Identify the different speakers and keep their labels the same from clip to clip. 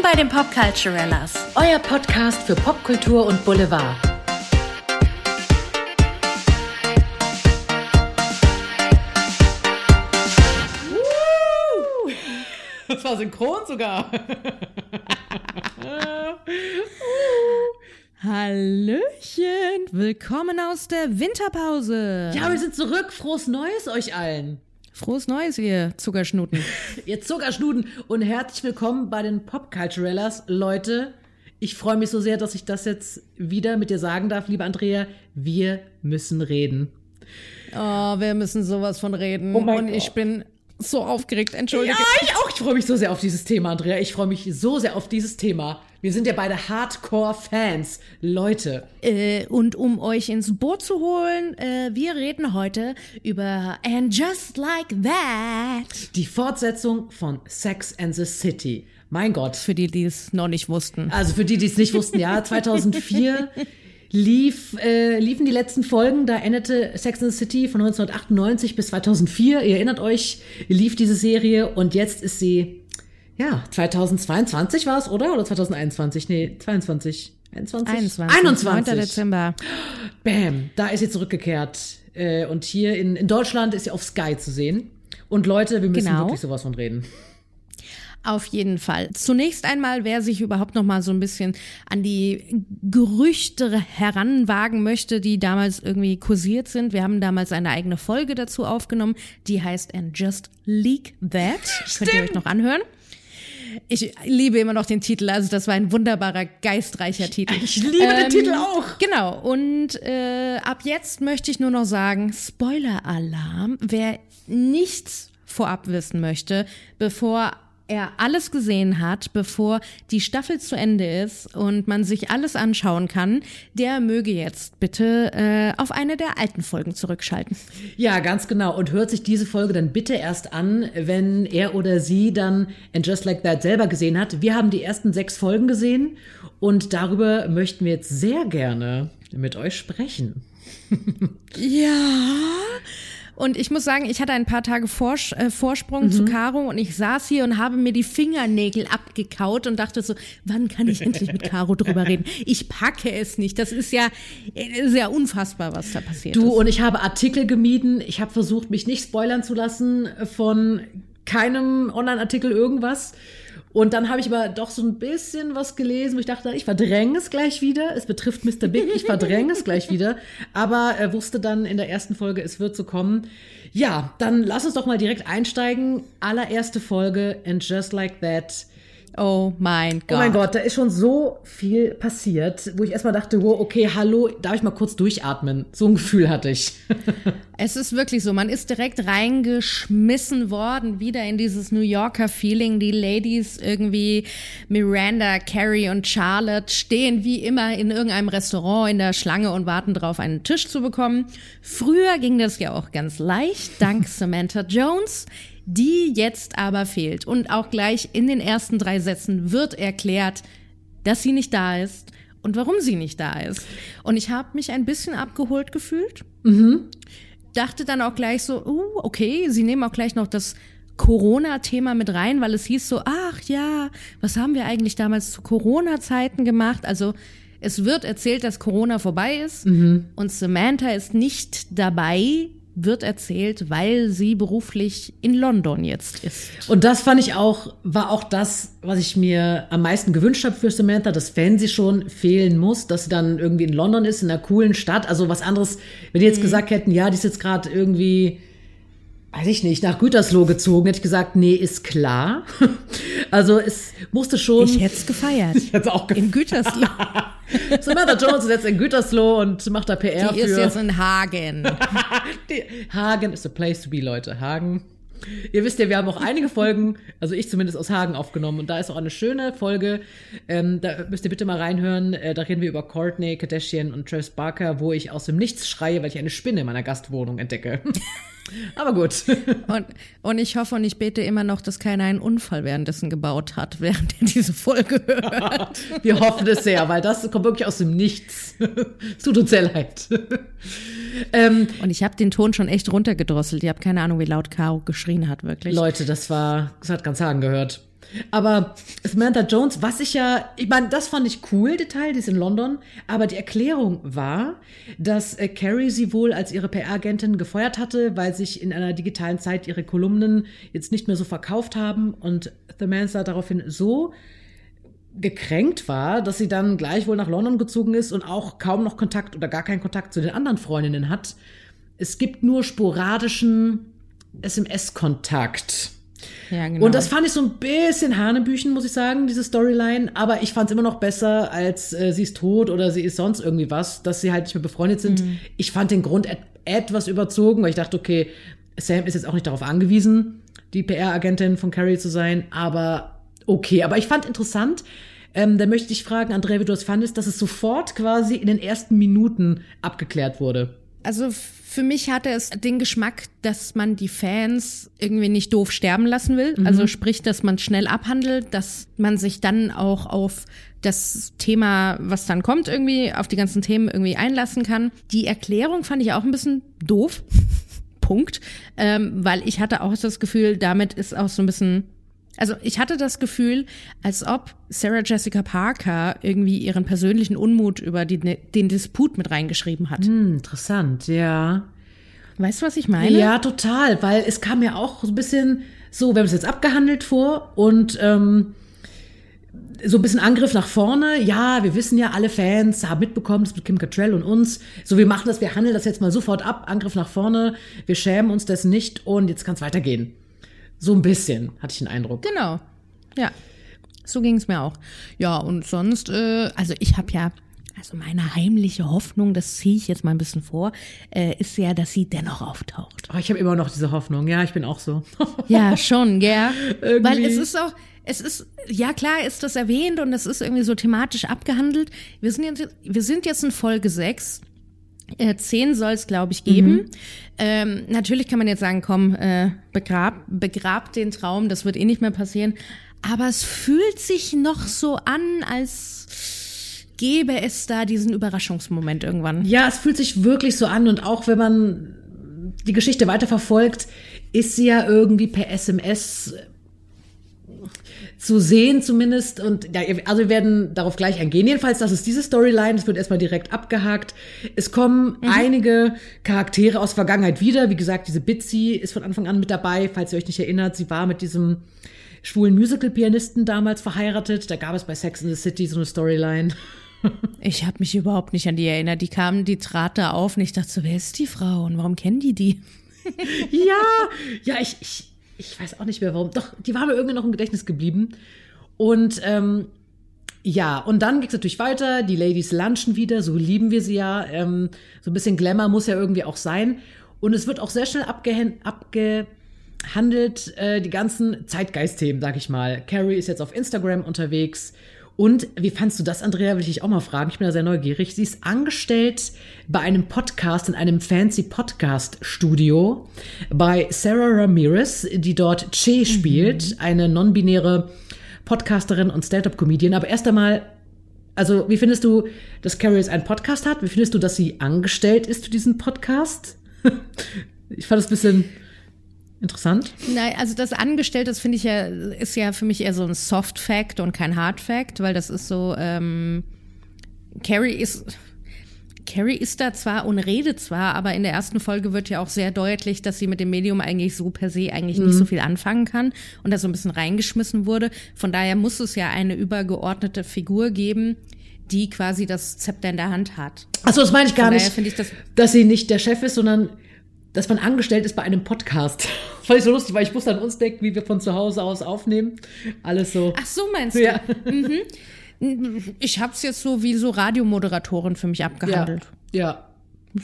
Speaker 1: Willkommen bei den Popculturellas,
Speaker 2: euer Podcast für Popkultur und Boulevard.
Speaker 3: Das war synchron sogar.
Speaker 4: Hallöchen, willkommen aus der Winterpause.
Speaker 3: Ja, wir sind zurück. Frohes Neues euch allen.
Speaker 4: Frohes Neues, ihr Zuckerschnuten.
Speaker 3: ihr Zuckerschnuten und herzlich willkommen bei den Popculturellas. Leute, ich freue mich so sehr, dass ich das jetzt wieder mit dir sagen darf, liebe Andrea. Wir müssen reden.
Speaker 4: Oh, wir müssen sowas von reden. Oh mein und Gott. ich bin so aufgeregt, entschuldige.
Speaker 3: Ja, ich auch. Ich freue mich so sehr auf dieses Thema, Andrea. Ich freue mich so sehr auf dieses Thema. Wir sind ja beide Hardcore-Fans, Leute.
Speaker 4: Äh, und um euch ins Boot zu holen, äh, wir reden heute über And Just Like That.
Speaker 3: Die Fortsetzung von Sex and the City. Mein Gott.
Speaker 4: Für die, die es noch nicht wussten.
Speaker 3: Also für die, die es nicht wussten, ja, 2004 lief, äh, liefen die letzten Folgen. Da endete Sex and the City von 1998 bis 2004. Ihr erinnert euch, lief diese Serie und jetzt ist sie, ja, 2022 war es, oder? Oder 2021? Nee, 22. 21?
Speaker 4: 21. 21. 9. Dezember.
Speaker 3: Bam, da ist sie zurückgekehrt. Äh, und hier in, in Deutschland ist sie auf Sky zu sehen. Und Leute, wir müssen genau. wirklich sowas von reden.
Speaker 4: Auf jeden Fall. Zunächst einmal, wer sich überhaupt noch mal so ein bisschen an die Gerüchte heranwagen möchte, die damals irgendwie kursiert sind. Wir haben damals eine eigene Folge dazu aufgenommen, die heißt And Just Leak That. Könnt ihr euch noch anhören? Ich liebe immer noch den Titel, also das war ein wunderbarer, geistreicher Titel.
Speaker 3: Ich liebe ähm, den Titel auch.
Speaker 4: Genau, und äh, ab jetzt möchte ich nur noch sagen, Spoiler-Alarm, wer nichts vorab wissen möchte, bevor er alles gesehen hat, bevor die Staffel zu Ende ist und man sich alles anschauen kann, der möge jetzt bitte äh, auf eine der alten Folgen zurückschalten.
Speaker 3: Ja, ganz genau. Und hört sich diese Folge dann bitte erst an, wenn er oder sie dann And Just Like That selber gesehen hat. Wir haben die ersten sechs Folgen gesehen und darüber möchten wir jetzt sehr gerne mit euch sprechen.
Speaker 4: ja. Und ich muss sagen, ich hatte ein paar Tage Vors äh, Vorsprung mhm. zu Caro und ich saß hier und habe mir die Fingernägel abgekaut und dachte so, wann kann ich endlich mit Caro drüber reden? Ich packe es nicht. Das ist ja sehr unfassbar, was da passiert
Speaker 3: du,
Speaker 4: ist.
Speaker 3: Du und ich habe Artikel gemieden. Ich habe versucht, mich nicht spoilern zu lassen von keinem Online-Artikel irgendwas. Und dann habe ich aber doch so ein bisschen was gelesen, wo ich dachte, ich verdränge es gleich wieder. Es betrifft Mr. Big, ich verdränge es gleich wieder. Aber er wusste dann in der ersten Folge, es wird so kommen. Ja, dann lass uns doch mal direkt einsteigen. Allererste Folge and Just Like That
Speaker 4: Oh mein Gott.
Speaker 3: Oh mein Gott, da ist schon so viel passiert, wo ich erstmal dachte, wow, okay, hallo, darf ich mal kurz durchatmen? So ein Gefühl hatte ich.
Speaker 4: es ist wirklich so, man ist direkt reingeschmissen worden, wieder in dieses New Yorker Feeling. Die Ladies irgendwie, Miranda, Carrie und Charlotte stehen wie immer in irgendeinem Restaurant in der Schlange und warten darauf, einen Tisch zu bekommen. Früher ging das ja auch ganz leicht, dank Samantha Jones die jetzt aber fehlt. Und auch gleich in den ersten drei Sätzen wird erklärt, dass sie nicht da ist und warum sie nicht da ist. Und ich habe mich ein bisschen abgeholt gefühlt. Mhm. Dachte dann auch gleich so, uh, okay, sie nehmen auch gleich noch das Corona-Thema mit rein, weil es hieß so, ach ja, was haben wir eigentlich damals zu Corona-Zeiten gemacht? Also es wird erzählt, dass Corona vorbei ist mhm. und Samantha ist nicht dabei, wird erzählt, weil sie beruflich in London jetzt ist.
Speaker 3: Und das fand ich auch, war auch das, was ich mir am meisten gewünscht habe für Samantha, dass wenn sie schon fehlen muss, dass sie dann irgendwie in London ist, in einer coolen Stadt. Also was anderes, wenn die jetzt mhm. gesagt hätten, ja, die ist jetzt gerade irgendwie weiß ich nicht, nach Gütersloh gezogen, hätte ich gesagt, nee, ist klar. Also es musste schon.
Speaker 4: Ich hätte es gefeiert.
Speaker 3: Ich hätte es auch gefeiert.
Speaker 4: In Gütersloh.
Speaker 3: Samantha Jones ist jetzt in Gütersloh und macht da PR
Speaker 4: Die
Speaker 3: für.
Speaker 4: ist jetzt in Hagen.
Speaker 3: Hagen ist a place to be, Leute. Hagen. Ihr wisst ja, wir haben auch einige Folgen, also ich zumindest aus Hagen aufgenommen und da ist auch eine schöne Folge. Ähm, da müsst ihr bitte mal reinhören. Äh, da reden wir über Courtney Kardashian und Travis Barker, wo ich aus dem Nichts schreie, weil ich eine Spinne in meiner Gastwohnung entdecke. Aber gut.
Speaker 4: Und, und ich hoffe und ich bete immer noch, dass keiner einen Unfall währenddessen gebaut hat, während er diese Folge hört.
Speaker 3: Wir hoffen es sehr, weil das kommt wirklich aus dem Nichts. Es tut uns sehr leid.
Speaker 4: Ähm, und ich habe den Ton schon echt runtergedrosselt. Ihr habt keine Ahnung, wie laut Caro geschrien hat, wirklich.
Speaker 3: Leute, das war, das hat ganz Hagen gehört. Aber Samantha Jones, was ich ja, ich meine, das fand ich cool, Detail, die ist in London, aber die Erklärung war, dass äh, Carrie sie wohl als ihre PR-Agentin gefeuert hatte, weil sich in einer digitalen Zeit ihre Kolumnen jetzt nicht mehr so verkauft haben und Samantha daraufhin so gekränkt war, dass sie dann gleich wohl nach London gezogen ist und auch kaum noch Kontakt oder gar keinen Kontakt zu den anderen Freundinnen hat. Es gibt nur sporadischen SMS-Kontakt.
Speaker 4: Ja, genau.
Speaker 3: Und das fand ich so ein bisschen Hanebüchen, muss ich sagen, diese Storyline. Aber ich fand es immer noch besser, als äh, sie ist tot oder sie ist sonst irgendwie was, dass sie halt nicht mehr befreundet sind.
Speaker 4: Mhm.
Speaker 3: Ich fand den Grund et etwas überzogen, weil ich dachte, okay, Sam ist jetzt auch nicht darauf angewiesen, die PR-Agentin von Carrie zu sein. Aber okay, aber ich fand interessant, ähm, da möchte ich fragen, Andrea, wie du das fandest, dass es sofort quasi in den ersten Minuten abgeklärt wurde.
Speaker 4: Also für mich hatte es den Geschmack, dass man die Fans irgendwie nicht doof sterben lassen will. Also sprich, dass man schnell abhandelt, dass man sich dann auch auf das Thema, was dann kommt, irgendwie auf die ganzen Themen irgendwie einlassen kann. Die Erklärung fand ich auch ein bisschen doof. Punkt. Ähm, weil ich hatte auch das Gefühl, damit ist auch so ein bisschen also ich hatte das Gefühl, als ob Sarah Jessica Parker irgendwie ihren persönlichen Unmut über die, den Disput mit reingeschrieben hat.
Speaker 3: Hm, interessant, ja.
Speaker 4: Weißt du, was ich meine?
Speaker 3: Ja, total, weil es kam mir auch so ein bisschen so, wir haben es jetzt abgehandelt vor und ähm, so ein bisschen Angriff nach vorne. Ja, wir wissen ja, alle Fans haben mitbekommen, das mit Kim Cattrall und uns. So, wir machen das, wir handeln das jetzt mal sofort ab. Angriff nach vorne. Wir schämen uns das nicht und jetzt kann es weitergehen. So ein bisschen, hatte ich den Eindruck.
Speaker 4: Genau. Ja. So ging es mir auch. Ja, und sonst, äh, also ich habe ja, also meine heimliche Hoffnung, das ziehe ich jetzt mal ein bisschen vor, äh, ist ja, dass sie dennoch auftaucht.
Speaker 3: Oh, ich habe immer noch diese Hoffnung. Ja, ich bin auch so.
Speaker 4: Ja, schon, gell?
Speaker 3: Irgendwie.
Speaker 4: Weil es ist auch, es ist, ja klar ist das erwähnt und es ist irgendwie so thematisch abgehandelt. Wir sind jetzt, wir sind jetzt in Folge 6. Äh, zehn soll es, glaube ich, geben. Ähm, natürlich kann man jetzt sagen, komm, äh, begrab, begrab den Traum, das wird eh nicht mehr passieren. Aber es fühlt sich noch so an, als gäbe es da diesen Überraschungsmoment irgendwann.
Speaker 3: Ja, es fühlt sich wirklich so an und auch wenn man die Geschichte weiterverfolgt, ist sie ja irgendwie per SMS zu sehen zumindest. Und ja, also wir werden darauf gleich eingehen. Jedenfalls, das ist diese Storyline. Das wird erstmal direkt abgehakt. Es kommen einige Charaktere aus Vergangenheit wieder. Wie gesagt, diese Bitsy ist von Anfang an mit dabei. Falls ihr euch nicht erinnert, sie war mit diesem schwulen Musical-Pianisten damals verheiratet. Da gab es bei Sex in the City so eine Storyline.
Speaker 4: Ich habe mich überhaupt nicht an die erinnert. Die kamen, die trat da auf und ich dachte so, wer ist die Frau und warum kennen die die?
Speaker 3: ja, ja, ich, ich, ich weiß auch nicht mehr warum. Doch, die war mir irgendwie noch im Gedächtnis geblieben. Und ähm, ja, und dann geht's natürlich weiter. Die Ladies lunchen wieder, so lieben wir sie ja. Ähm, so ein bisschen Glamour muss ja irgendwie auch sein. Und es wird auch sehr schnell abgehandelt, äh, die ganzen Zeitgeist-Themen, sag ich mal. Carrie ist jetzt auf Instagram unterwegs. Und wie fandst du das, Andrea? Will ich dich auch mal fragen. Ich bin da sehr neugierig. Sie ist angestellt bei einem Podcast in einem fancy Podcast-Studio bei Sarah Ramirez, die dort Che spielt, eine non-binäre Podcasterin und Stand-up-Comedian. Aber erst einmal, also wie findest du, dass Carrie jetzt einen Podcast hat? Wie findest du, dass sie angestellt ist für diesen Podcast? ich fand das ein bisschen interessant.
Speaker 4: Nein, also das Angestellte, das finde ich ja, ist ja für mich eher so ein Soft Fact und kein Hard Fact, weil das ist so, ähm, Carrie ist, Carrie ist da zwar und redet zwar, aber in der ersten Folge wird ja auch sehr deutlich, dass sie mit dem Medium eigentlich so per se eigentlich nicht so viel anfangen kann und da so ein bisschen reingeschmissen wurde. Von daher muss es ja eine übergeordnete Figur geben, die quasi das Zepter in der Hand hat.
Speaker 3: Achso, das meine ich gar nicht,
Speaker 4: finde ich das-
Speaker 3: dass sie nicht der Chef ist, sondern dass man angestellt ist bei einem Podcast. Das fand ich so lustig, weil ich musste an uns denken, wie wir von zu Hause aus aufnehmen. Alles so.
Speaker 4: Ach so meinst du?
Speaker 3: Ja.
Speaker 4: Ich habe es jetzt so wie so Radiomoderatorin für mich
Speaker 3: ja.
Speaker 4: abgehandelt.
Speaker 3: ja.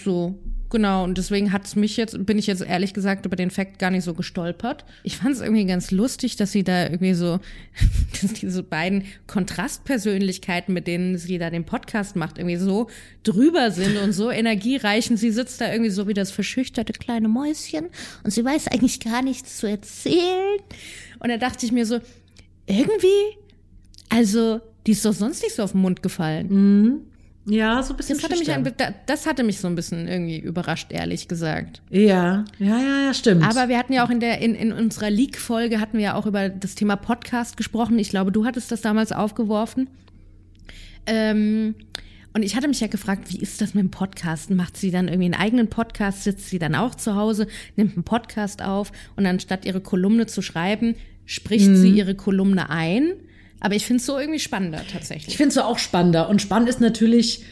Speaker 4: So, genau. Und deswegen hat's mich jetzt, bin ich jetzt ehrlich gesagt über den Fakt gar nicht so gestolpert. Ich fand es irgendwie ganz lustig, dass sie da irgendwie so, dass diese beiden Kontrastpersönlichkeiten, mit denen sie da den Podcast macht, irgendwie so drüber sind und so energiereich. Und sie sitzt da irgendwie so wie das verschüchterte kleine Mäuschen und sie weiß eigentlich gar nichts zu erzählen. Und da dachte ich mir so, irgendwie, also, die ist doch sonst nicht so auf den Mund gefallen.
Speaker 3: Ja, so ein bisschen
Speaker 4: Das hatte, mich ein, das hatte mich so ein bisschen irgendwie überrascht, ehrlich gesagt.
Speaker 3: Ja, ja, ja, ja, stimmt.
Speaker 4: Aber wir hatten ja auch in der in, in unserer Leak-Folge hatten wir ja auch über das Thema Podcast gesprochen. Ich glaube, du hattest das damals aufgeworfen. Ähm, und ich hatte mich ja gefragt, wie ist das mit dem Podcasten? Macht sie dann irgendwie einen eigenen Podcast? Sitzt sie dann auch zu Hause, nimmt einen Podcast auf und anstatt ihre Kolumne zu schreiben, spricht
Speaker 3: Mhm.
Speaker 4: sie ihre Kolumne ein? Aber ich finde es so irgendwie spannender tatsächlich.
Speaker 3: Ich finde es so auch spannender. Und spannend ist natürlich,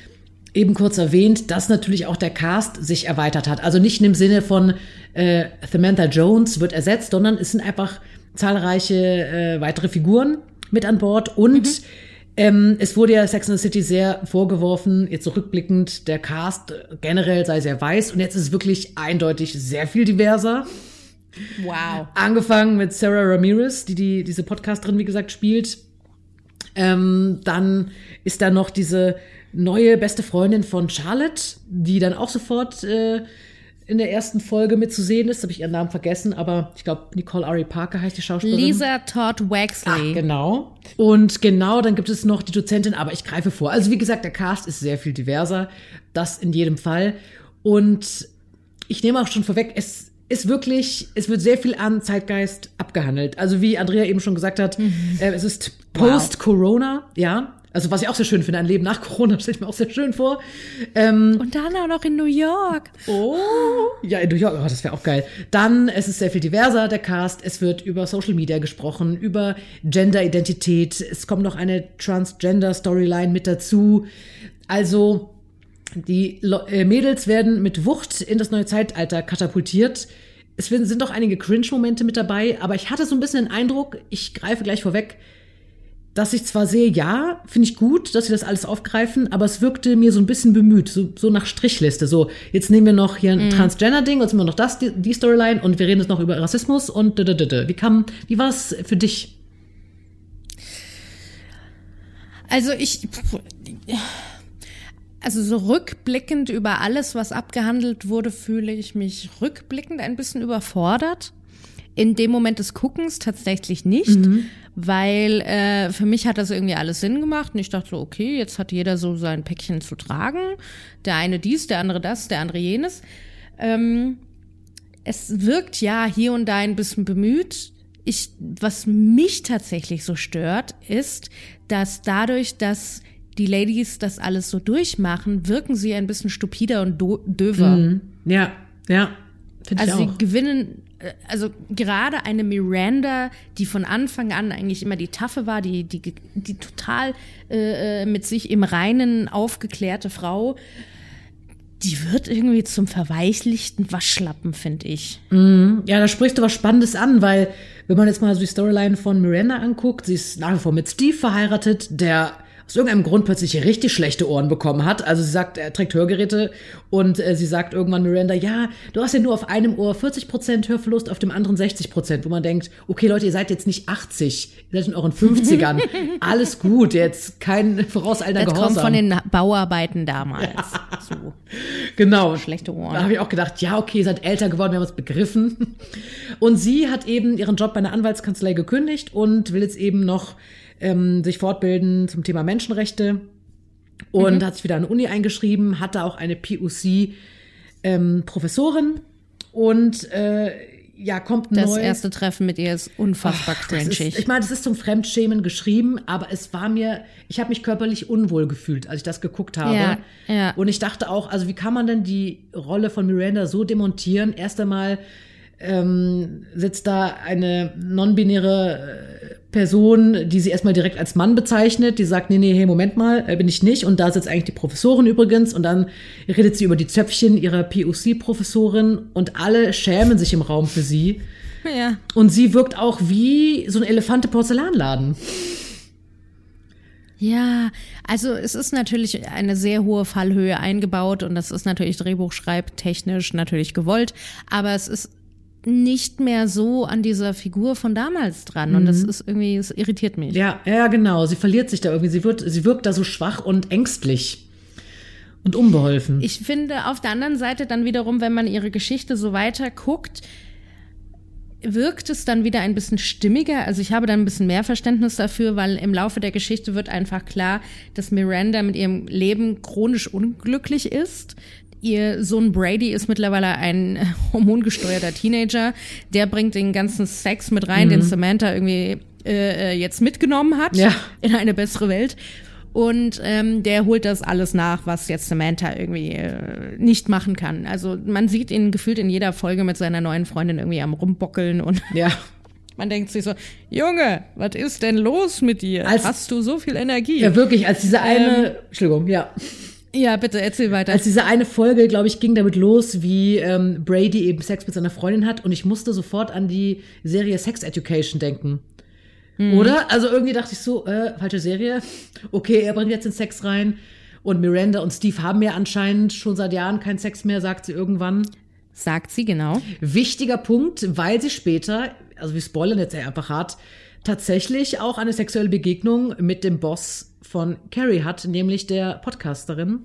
Speaker 3: eben kurz erwähnt, dass natürlich auch der Cast sich erweitert hat. Also nicht im Sinne von äh, Samantha Jones wird ersetzt, sondern es sind einfach zahlreiche äh, weitere Figuren mit an Bord. Und ähm, es wurde ja Sex and the City sehr vorgeworfen, jetzt zurückblickend, der Cast generell sei sehr weiß. Und jetzt ist es wirklich eindeutig sehr viel diverser.
Speaker 4: Wow.
Speaker 3: Angefangen mit Sarah Ramirez, die, die diese Podcasterin, wie gesagt, spielt. Ähm, dann ist da noch diese neue beste Freundin von Charlotte, die dann auch sofort äh, in der ersten Folge mit zu sehen ist. Habe ich ihren Namen vergessen, aber ich glaube, Nicole Ari Parker heißt die Schauspielerin.
Speaker 4: Lisa Todd
Speaker 3: Ach,
Speaker 4: Waxley.
Speaker 3: genau. Und genau, dann gibt es noch die Dozentin, aber ich greife vor. Also wie gesagt, der Cast ist sehr viel diverser. Das in jedem Fall. Und ich nehme auch schon vorweg, es ist wirklich, es wird sehr viel an Zeitgeist abgehandelt. Also wie Andrea eben schon gesagt hat, äh, es ist Post-Corona, ja. Also was ich auch sehr schön finde, ein Leben nach Corona stelle ich mir auch sehr schön vor. Ähm,
Speaker 4: Und dann auch noch in New York.
Speaker 3: Oh, ja, in New York, oh, das wäre auch geil. Dann, es ist sehr viel diverser, der Cast. Es wird über Social Media gesprochen, über Gender-Identität. Es kommt noch eine Transgender-Storyline mit dazu. Also, die äh, Mädels werden mit Wucht in das neue Zeitalter katapultiert. Es sind auch einige Cringe-Momente mit dabei, aber ich hatte so ein bisschen den Eindruck, ich greife gleich vorweg, dass ich zwar sehe, ja, finde ich gut, dass sie das alles aufgreifen, aber es wirkte mir so ein bisschen bemüht, so, so nach Strichliste. So, jetzt nehmen wir noch hier ein Transgender-Ding, jetzt nehmen wir noch das, die, die Storyline und wir reden jetzt noch über Rassismus und d -d -d -d. Wie kam, wie war es für dich?
Speaker 4: Also ich, also so rückblickend über alles, was abgehandelt wurde, fühle ich mich rückblickend ein bisschen überfordert. In dem Moment des Guckens tatsächlich nicht, weil äh, für mich hat das irgendwie alles Sinn gemacht und ich dachte so, okay, jetzt hat jeder so sein Päckchen zu tragen. Der eine dies, der andere das, der andere jenes. Ähm, es wirkt ja hier und da ein bisschen bemüht. Ich, was mich tatsächlich so stört, ist, dass dadurch, dass die Ladies das alles so durchmachen, wirken sie ein bisschen stupider und döver.
Speaker 3: Ja, ja, ich
Speaker 4: Also sie gewinnen, äh, also gerade eine Miranda, die von Anfang an eigentlich immer die Taffe war, die, die, die total äh, äh, mit sich im Reinen aufgeklärte Frau, die wird irgendwie zum verweichlichten Waschlappen, finde ich.
Speaker 3: Ja, da sprichst du was Spannendes an, weil wenn man jetzt mal so die Storyline von Miranda anguckt, sie ist nach wie vor mit Steve verheiratet, der aus irgendeinem Grund plötzlich richtig schlechte Ohren bekommen hat. Also sie sagt, er trägt Hörgeräte und äh, sie sagt irgendwann Miranda, ja, du hast ja nur auf einem Ohr 40% Hörverlust, auf dem anderen 60%, wo man denkt, okay Leute, ihr seid jetzt nicht 80, ihr seid in euren 50ern. Alles gut, jetzt kein vorauseilender
Speaker 4: Das
Speaker 3: Gehorsam.
Speaker 4: kommt von den Bauarbeiten damals. So.
Speaker 3: Genau.
Speaker 4: Schlechte Ohren.
Speaker 3: Da habe ich auch gedacht, ja, okay, ihr seid älter geworden, wir haben es begriffen. Und sie hat eben ihren Job bei einer Anwaltskanzlei gekündigt und will jetzt eben noch ähm, sich fortbilden zum Thema Menschenrechte und hat sich wieder an eine Uni eingeschrieben, hatte auch eine PUC-Professorin und äh, ja, kommt
Speaker 4: Das
Speaker 3: neu.
Speaker 4: erste Treffen mit ihr ist unfassbar
Speaker 3: ist,
Speaker 4: cringig.
Speaker 3: ich meine, das ist zum Fremdschämen geschrieben, aber es war mir, ich habe mich körperlich unwohl gefühlt, als ich das geguckt habe.
Speaker 4: Ja, ja.
Speaker 3: Und ich dachte auch, also wie kann man denn die Rolle von Miranda so demontieren? Erst einmal ähm, sitzt da eine non-binäre äh, Person, die sie erstmal direkt als Mann bezeichnet, die sagt, nee, nee, hey, Moment mal, äh, bin ich nicht. Und da sitzt eigentlich die Professorin übrigens und dann redet sie über die Zöpfchen ihrer POC-Professorin und alle schämen sich im Raum für sie.
Speaker 4: ja.
Speaker 3: Und sie wirkt auch wie so ein Elefante Porzellanladen.
Speaker 4: Ja, also es ist natürlich eine sehr hohe Fallhöhe eingebaut und das ist natürlich drehbuchschreibtechnisch natürlich gewollt, aber es ist nicht mehr so an dieser Figur von damals dran und das ist irgendwie, es irritiert mich.
Speaker 3: Ja, ja, genau. Sie verliert sich da irgendwie. Sie wird, sie wirkt da so schwach und ängstlich und unbeholfen.
Speaker 4: Ich finde auf der anderen Seite dann wiederum, wenn man ihre Geschichte so weiter guckt, wirkt es dann wieder ein bisschen stimmiger. Also ich habe dann ein bisschen mehr Verständnis dafür, weil im Laufe der Geschichte wird einfach klar, dass Miranda mit ihrem Leben chronisch unglücklich ist. Ihr Sohn Brady ist mittlerweile ein hormongesteuerter Teenager. Der bringt den ganzen Sex mit rein, mhm. den Samantha irgendwie äh, äh, jetzt mitgenommen hat
Speaker 3: ja.
Speaker 4: in eine bessere Welt. Und ähm, der holt das alles nach, was jetzt Samantha irgendwie äh, nicht machen kann. Also man sieht ihn gefühlt in jeder Folge mit seiner neuen Freundin irgendwie am Rumbockeln und
Speaker 3: ja.
Speaker 4: man denkt sich so, Junge, was ist denn los mit dir? Als, Hast du so viel Energie?
Speaker 3: Ja, wirklich, als diese eine, ähm, Entschuldigung, ja.
Speaker 4: Ja, bitte, erzähl weiter.
Speaker 3: Als diese eine Folge, glaube ich, ging damit los, wie ähm, Brady eben Sex mit seiner Freundin hat und ich musste sofort an die Serie Sex Education denken. Mhm. Oder? Also irgendwie dachte ich so, äh, falsche Serie. Okay, er bringt jetzt den Sex rein. Und Miranda und Steve haben ja anscheinend schon seit Jahren keinen Sex mehr, sagt sie irgendwann.
Speaker 4: Sagt sie, genau.
Speaker 3: Wichtiger Punkt, weil sie später, also wir spoilern jetzt einfach hart, tatsächlich auch eine sexuelle Begegnung mit dem Boss von Carrie hat, nämlich der Podcasterin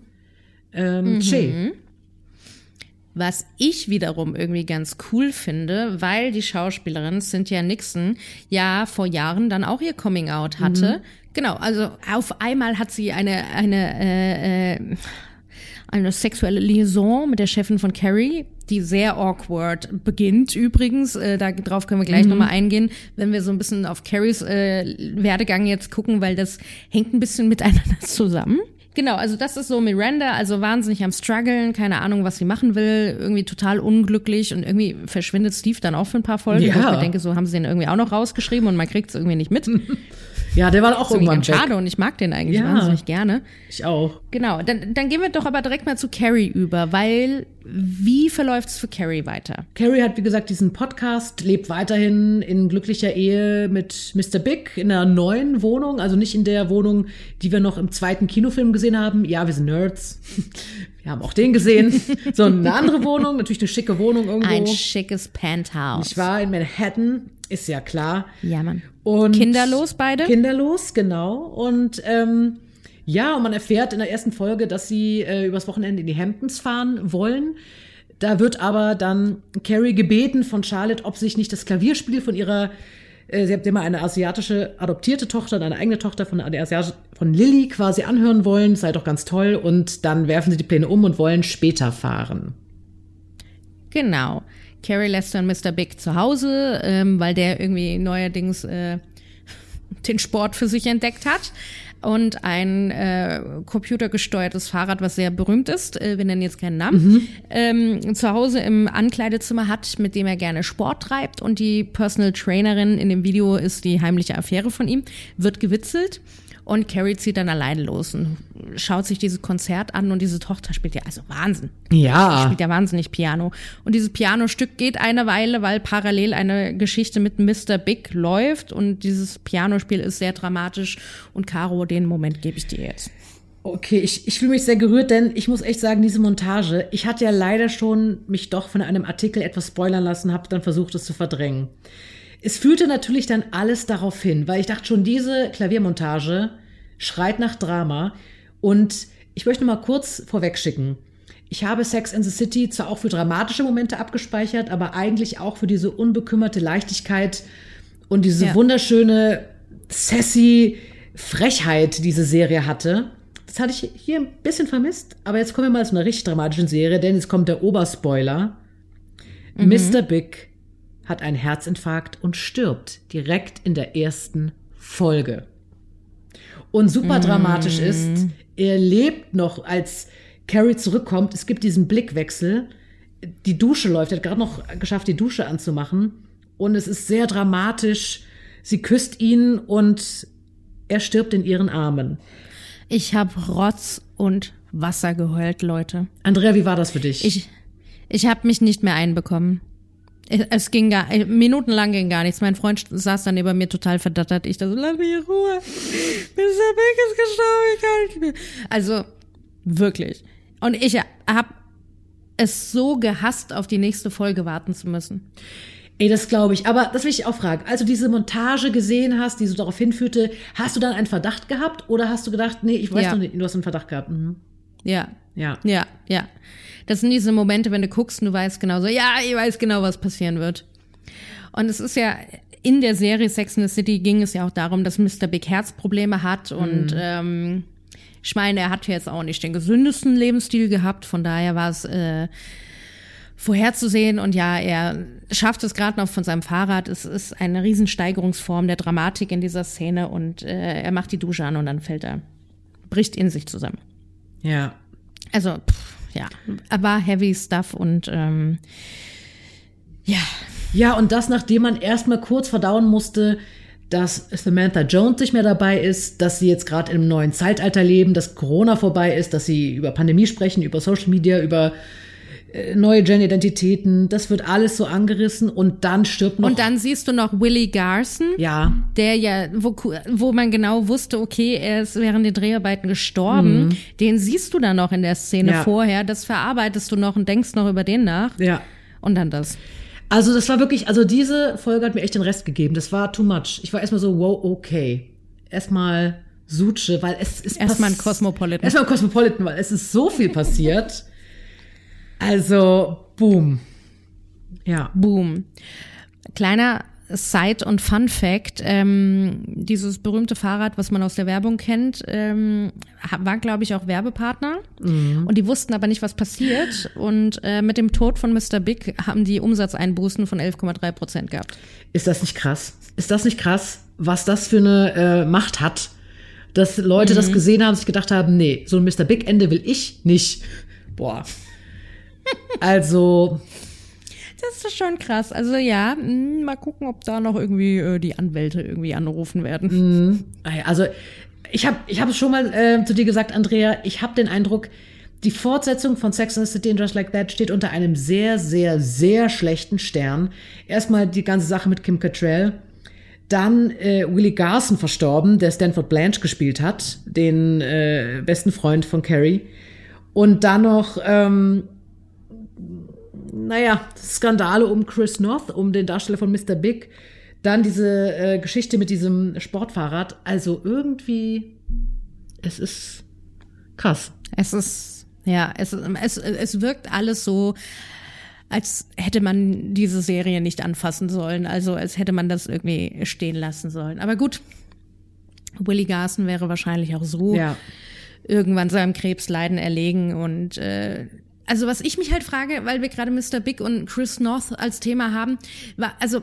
Speaker 3: ähm, mhm. Che.
Speaker 4: Was ich wiederum irgendwie ganz cool finde, weil die Schauspielerin Cynthia Nixon ja vor Jahren dann auch ihr Coming Out hatte. Mhm. Genau, also auf einmal hat sie eine, eine, äh, äh, eine sexuelle Liaison mit der Chefin von Carrie, die sehr awkward beginnt übrigens. Äh, darauf können wir gleich mhm. nochmal eingehen, wenn wir so ein bisschen auf Carries äh, Werdegang jetzt gucken, weil das hängt ein bisschen miteinander zusammen. Genau, also das ist so Miranda, also wahnsinnig am struggeln, keine Ahnung, was sie machen will, irgendwie total unglücklich und irgendwie verschwindet Steve dann auch für ein paar Folgen. Ja. Ich denke, so haben sie den irgendwie auch noch rausgeschrieben und man kriegt es irgendwie nicht mit.
Speaker 3: Ja, der war auch irgendwann
Speaker 4: weg. schade und ich mag den eigentlich ja, wahnsinnig gerne.
Speaker 3: Ich auch.
Speaker 4: Genau, dann, dann gehen wir doch aber direkt mal zu Carrie über, weil wie verläuft es für Carrie weiter?
Speaker 3: Carrie hat, wie gesagt, diesen Podcast, lebt weiterhin in glücklicher Ehe mit Mr. Big in einer neuen Wohnung, also nicht in der Wohnung, die wir noch im zweiten Kinofilm gesehen haben. Ja, wir sind Nerds. Wir haben auch den gesehen. So eine andere Wohnung, natürlich eine schicke Wohnung irgendwo.
Speaker 4: Ein schickes Penthouse.
Speaker 3: Ich war in Manhattan, ist ja klar.
Speaker 4: Ja, Mann.
Speaker 3: Und
Speaker 4: kinderlos beide?
Speaker 3: Kinderlos, genau. Und ähm, ja, und man erfährt in der ersten Folge, dass sie äh, übers Wochenende in die Hamptons fahren wollen. Da wird aber dann Carrie gebeten von Charlotte, ob sich nicht das Klavierspiel von ihrer, äh, sie hat immer eine asiatische adoptierte Tochter und eine eigene Tochter von, der von Lilly quasi anhören wollen. Sei doch ganz toll. Und dann werfen sie die Pläne um und wollen später fahren.
Speaker 4: Genau. Carrie lässt dann Mr. Big zu Hause, ähm, weil der irgendwie neuerdings äh, den Sport für sich entdeckt hat. Und ein äh, computergesteuertes Fahrrad, was sehr berühmt ist, äh, wir nennen jetzt keinen Namen, mhm. ähm, zu Hause im Ankleidezimmer hat, mit dem er gerne Sport treibt. Und die Personal Trainerin in dem Video ist die heimliche Affäre von ihm, wird gewitzelt. Und Carrie zieht dann alleine los und schaut sich dieses Konzert an und diese Tochter spielt ja also Wahnsinn.
Speaker 3: Ja.
Speaker 4: Die spielt ja wahnsinnig Piano. Und dieses Pianostück geht eine Weile, weil parallel eine Geschichte mit Mr. Big läuft und dieses Pianospiel ist sehr dramatisch. Und Caro, den Moment gebe ich dir jetzt.
Speaker 3: Okay, ich, ich fühle mich sehr gerührt, denn ich muss echt sagen, diese Montage, ich hatte ja leider schon mich doch von einem Artikel etwas spoilern lassen, habe dann versucht, es zu verdrängen. Es führte natürlich dann alles darauf hin, weil ich dachte schon, diese Klaviermontage schreit nach Drama. Und ich möchte mal kurz vorwegschicken. Ich habe Sex in the City zwar auch für dramatische Momente abgespeichert, aber eigentlich auch für diese unbekümmerte Leichtigkeit und diese ja. wunderschöne sassy Frechheit, die diese Serie hatte. Das hatte ich hier ein bisschen vermisst, aber jetzt kommen wir mal zu einer richtig dramatischen Serie, denn jetzt kommt der Oberspoiler. Mhm. Mr. Big hat einen Herzinfarkt und stirbt direkt in der ersten Folge. Und super mm. dramatisch ist, er lebt noch, als Carrie zurückkommt. Es gibt diesen Blickwechsel. Die Dusche läuft. Er hat gerade noch geschafft, die Dusche anzumachen. Und es ist sehr dramatisch. Sie küsst ihn und er stirbt in ihren Armen.
Speaker 4: Ich habe Rotz und Wasser geheult, Leute.
Speaker 3: Andrea, wie war das für dich?
Speaker 4: Ich, ich habe mich nicht mehr einbekommen. Es ging gar, äh, minutenlang ging gar nichts. Mein Freund saß dann neben mir total verdattert. Ich da so, lass mich in Ruhe. Mr. Big ist gestorben, ich kann nicht mehr. Also, wirklich. Und ich hab es so gehasst, auf die nächste Folge warten zu müssen.
Speaker 3: Ey, das glaube ich. Aber das will ich auch fragen. Als du diese Montage gesehen hast, die so darauf hinführte, hast du dann einen Verdacht gehabt oder hast du gedacht, nee, ich weiß ja. noch nicht, du hast einen Verdacht gehabt? Mhm.
Speaker 4: Ja. Ja. Ja, ja. Das sind diese Momente, wenn du guckst und du weißt genau so, ja, ich weiß genau, was passieren wird. Und es ist ja in der Serie Sex in the City ging es ja auch darum, dass Mr. Big Herzprobleme hat und ähm, ich meine, er hat jetzt auch nicht den gesündesten Lebensstil gehabt, von daher war es äh, vorherzusehen und ja, er schafft es gerade noch von seinem Fahrrad. Es ist eine Riesensteigerungsform der Dramatik in dieser Szene und äh, er macht die Dusche an und dann fällt er, bricht in sich zusammen.
Speaker 3: Ja.
Speaker 4: Also, pff, ja, war heavy stuff und ähm, ja,
Speaker 3: Ja, und das, nachdem man erstmal kurz verdauen musste, dass Samantha Jones nicht mehr dabei ist, dass sie jetzt gerade einem neuen Zeitalter leben, dass Corona vorbei ist, dass sie über Pandemie sprechen, über Social Media, über neue Gen-Identitäten. Das wird alles so angerissen und dann stirbt noch.
Speaker 4: Und dann siehst du noch Willie Garson,
Speaker 3: ja,
Speaker 4: der ja, wo, wo man genau wusste, okay, er ist während den Dreharbeiten gestorben. Den siehst du dann noch in der Szene
Speaker 3: Mhm. Ja.
Speaker 4: vorher. Das verarbeitest du noch und denkst noch über den nach.
Speaker 3: ja.
Speaker 4: Und dann das.
Speaker 3: Also das war wirklich, also diese Folge hat mir echt den Rest gegeben. Das war too much. Ich war erstmal so, wow, okay. Erstmal Suche, weil es ist
Speaker 4: Erstmal ein Cosmopolitan.
Speaker 3: Erstmal ein Cosmopolitan, weil es ist so viel passiert. Also, boom. Ja.
Speaker 4: Boom. Kleiner Side- und Fun-Fact, ähm, dieses berühmte Fahrrad, was man aus der Werbung kennt, ähm, war, glaube ich, auch Werbepartner. Und die wussten aber nicht, was passiert. Und äh, mit dem Tod von Mr. Big haben die Umsatzeinbußen von 11,3 Prozent gehabt.
Speaker 3: Ist das nicht krass? Ist das nicht krass, was das für eine äh, Macht hat? Dass Leute das gesehen haben, sich gedacht haben, nee, so ein Mr. Big Ende will ich nicht. Boah. Also,
Speaker 4: Das ist schon krass. Also ja, mh, mal gucken, ob da noch irgendwie äh, die Anwälte irgendwie anrufen werden.
Speaker 3: also ich habe ich hab es schon mal äh, zu dir gesagt, Andrea, ich habe den Eindruck, die Fortsetzung von Sex and the City and Just Like That steht unter einem sehr, sehr, sehr schlechten Stern. Erstmal die ganze Sache mit Kim Cattrall. Dann äh, Willie Garson verstorben, der Stanford Blanche gespielt hat, den äh, besten Freund von Carrie. Und dann noch, ähm, naja, Skandale um Chris North, um den Darsteller von Mr. Big. Dann diese äh, Geschichte mit diesem Sportfahrrad. Also irgendwie, es ist krass.
Speaker 4: Es ist, ja, es, es, es wirkt alles so, als hätte man diese Serie nicht anfassen sollen. Also als hätte man das irgendwie stehen lassen sollen. Aber gut, Willie Garson wäre wahrscheinlich auch so
Speaker 3: Ja.
Speaker 4: irgendwann seinem Krebsleiden erlegen und äh, also was ich mich halt frage, weil wir gerade Mr. Big und Chris North als Thema haben, war also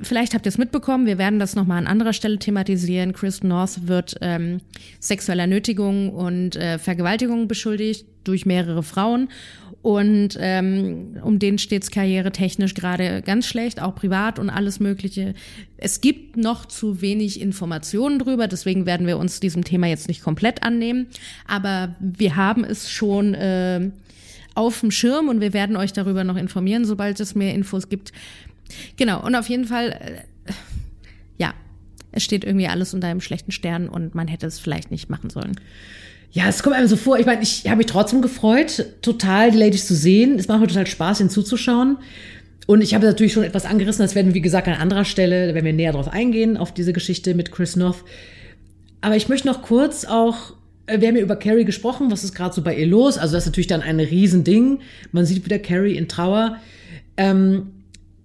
Speaker 4: Vielleicht habt ihr es mitbekommen, wir werden das nochmal an anderer Stelle thematisieren. Chris North wird ähm, sexueller Nötigung und äh, Vergewaltigung beschuldigt durch mehrere Frauen. Und ähm, um den steht's karrieretechnisch gerade ganz schlecht, auch privat und alles Mögliche. Es gibt noch zu wenig Informationen drüber, deswegen werden wir uns diesem Thema jetzt nicht komplett annehmen. Aber wir haben es schon äh, auf dem Schirm und wir werden euch darüber noch informieren, sobald es mehr Infos gibt. Genau, und auf jeden Fall, äh, ja, es steht irgendwie alles unter einem schlechten Stern und man hätte es vielleicht nicht machen sollen.
Speaker 3: Ja, es kommt einem so vor. Ich meine, ich habe mich trotzdem gefreut, total die Ladies zu sehen. Es macht mir total Spaß, ihnen zuzuschauen. Und ich habe natürlich schon etwas angerissen. Das werden wir, wie gesagt, an anderer Stelle, da werden wir näher drauf eingehen, auf diese Geschichte mit Chris North. Aber ich möchte noch kurz auch, äh, wir haben ja über Carrie gesprochen, was ist gerade so bei ihr los? Also das ist natürlich dann ein Riesending. Man sieht wieder Carrie in Trauer. Ähm,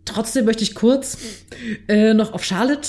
Speaker 3: trotzdem möchte ich kurz äh, noch auf Charlotte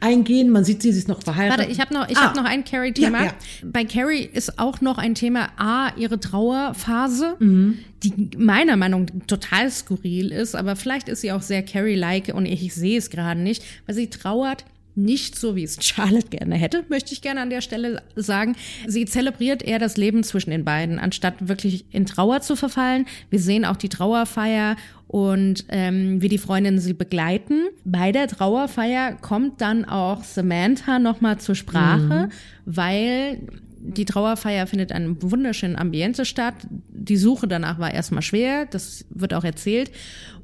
Speaker 3: eingehen. Man sieht sie, sie ist noch verheiratet.
Speaker 4: Warte, ich habe noch, ich
Speaker 3: Ah.
Speaker 4: hab noch ein Carrie-Thema.
Speaker 3: Ja, ja.
Speaker 4: Bei Carrie ist auch noch ein Thema A, ihre Trauerphase, die meiner Meinung nach total skurril ist, aber vielleicht ist sie auch sehr Carrie-like und ich, ich sehe es gerade nicht, weil sie trauert nicht so, wie es Charlotte gerne hätte, möchte ich gerne an der Stelle sagen. Sie zelebriert eher das Leben zwischen den beiden, anstatt wirklich in Trauer zu verfallen. Wir sehen auch die Trauerfeier und ähm, wie die Freundinnen sie begleiten. Bei der Trauerfeier kommt dann auch Samantha nochmal zur Sprache, weil die Trauerfeier findet in einem wunderschönen Ambiente statt. Die Suche danach war erstmal schwer, das wird auch erzählt.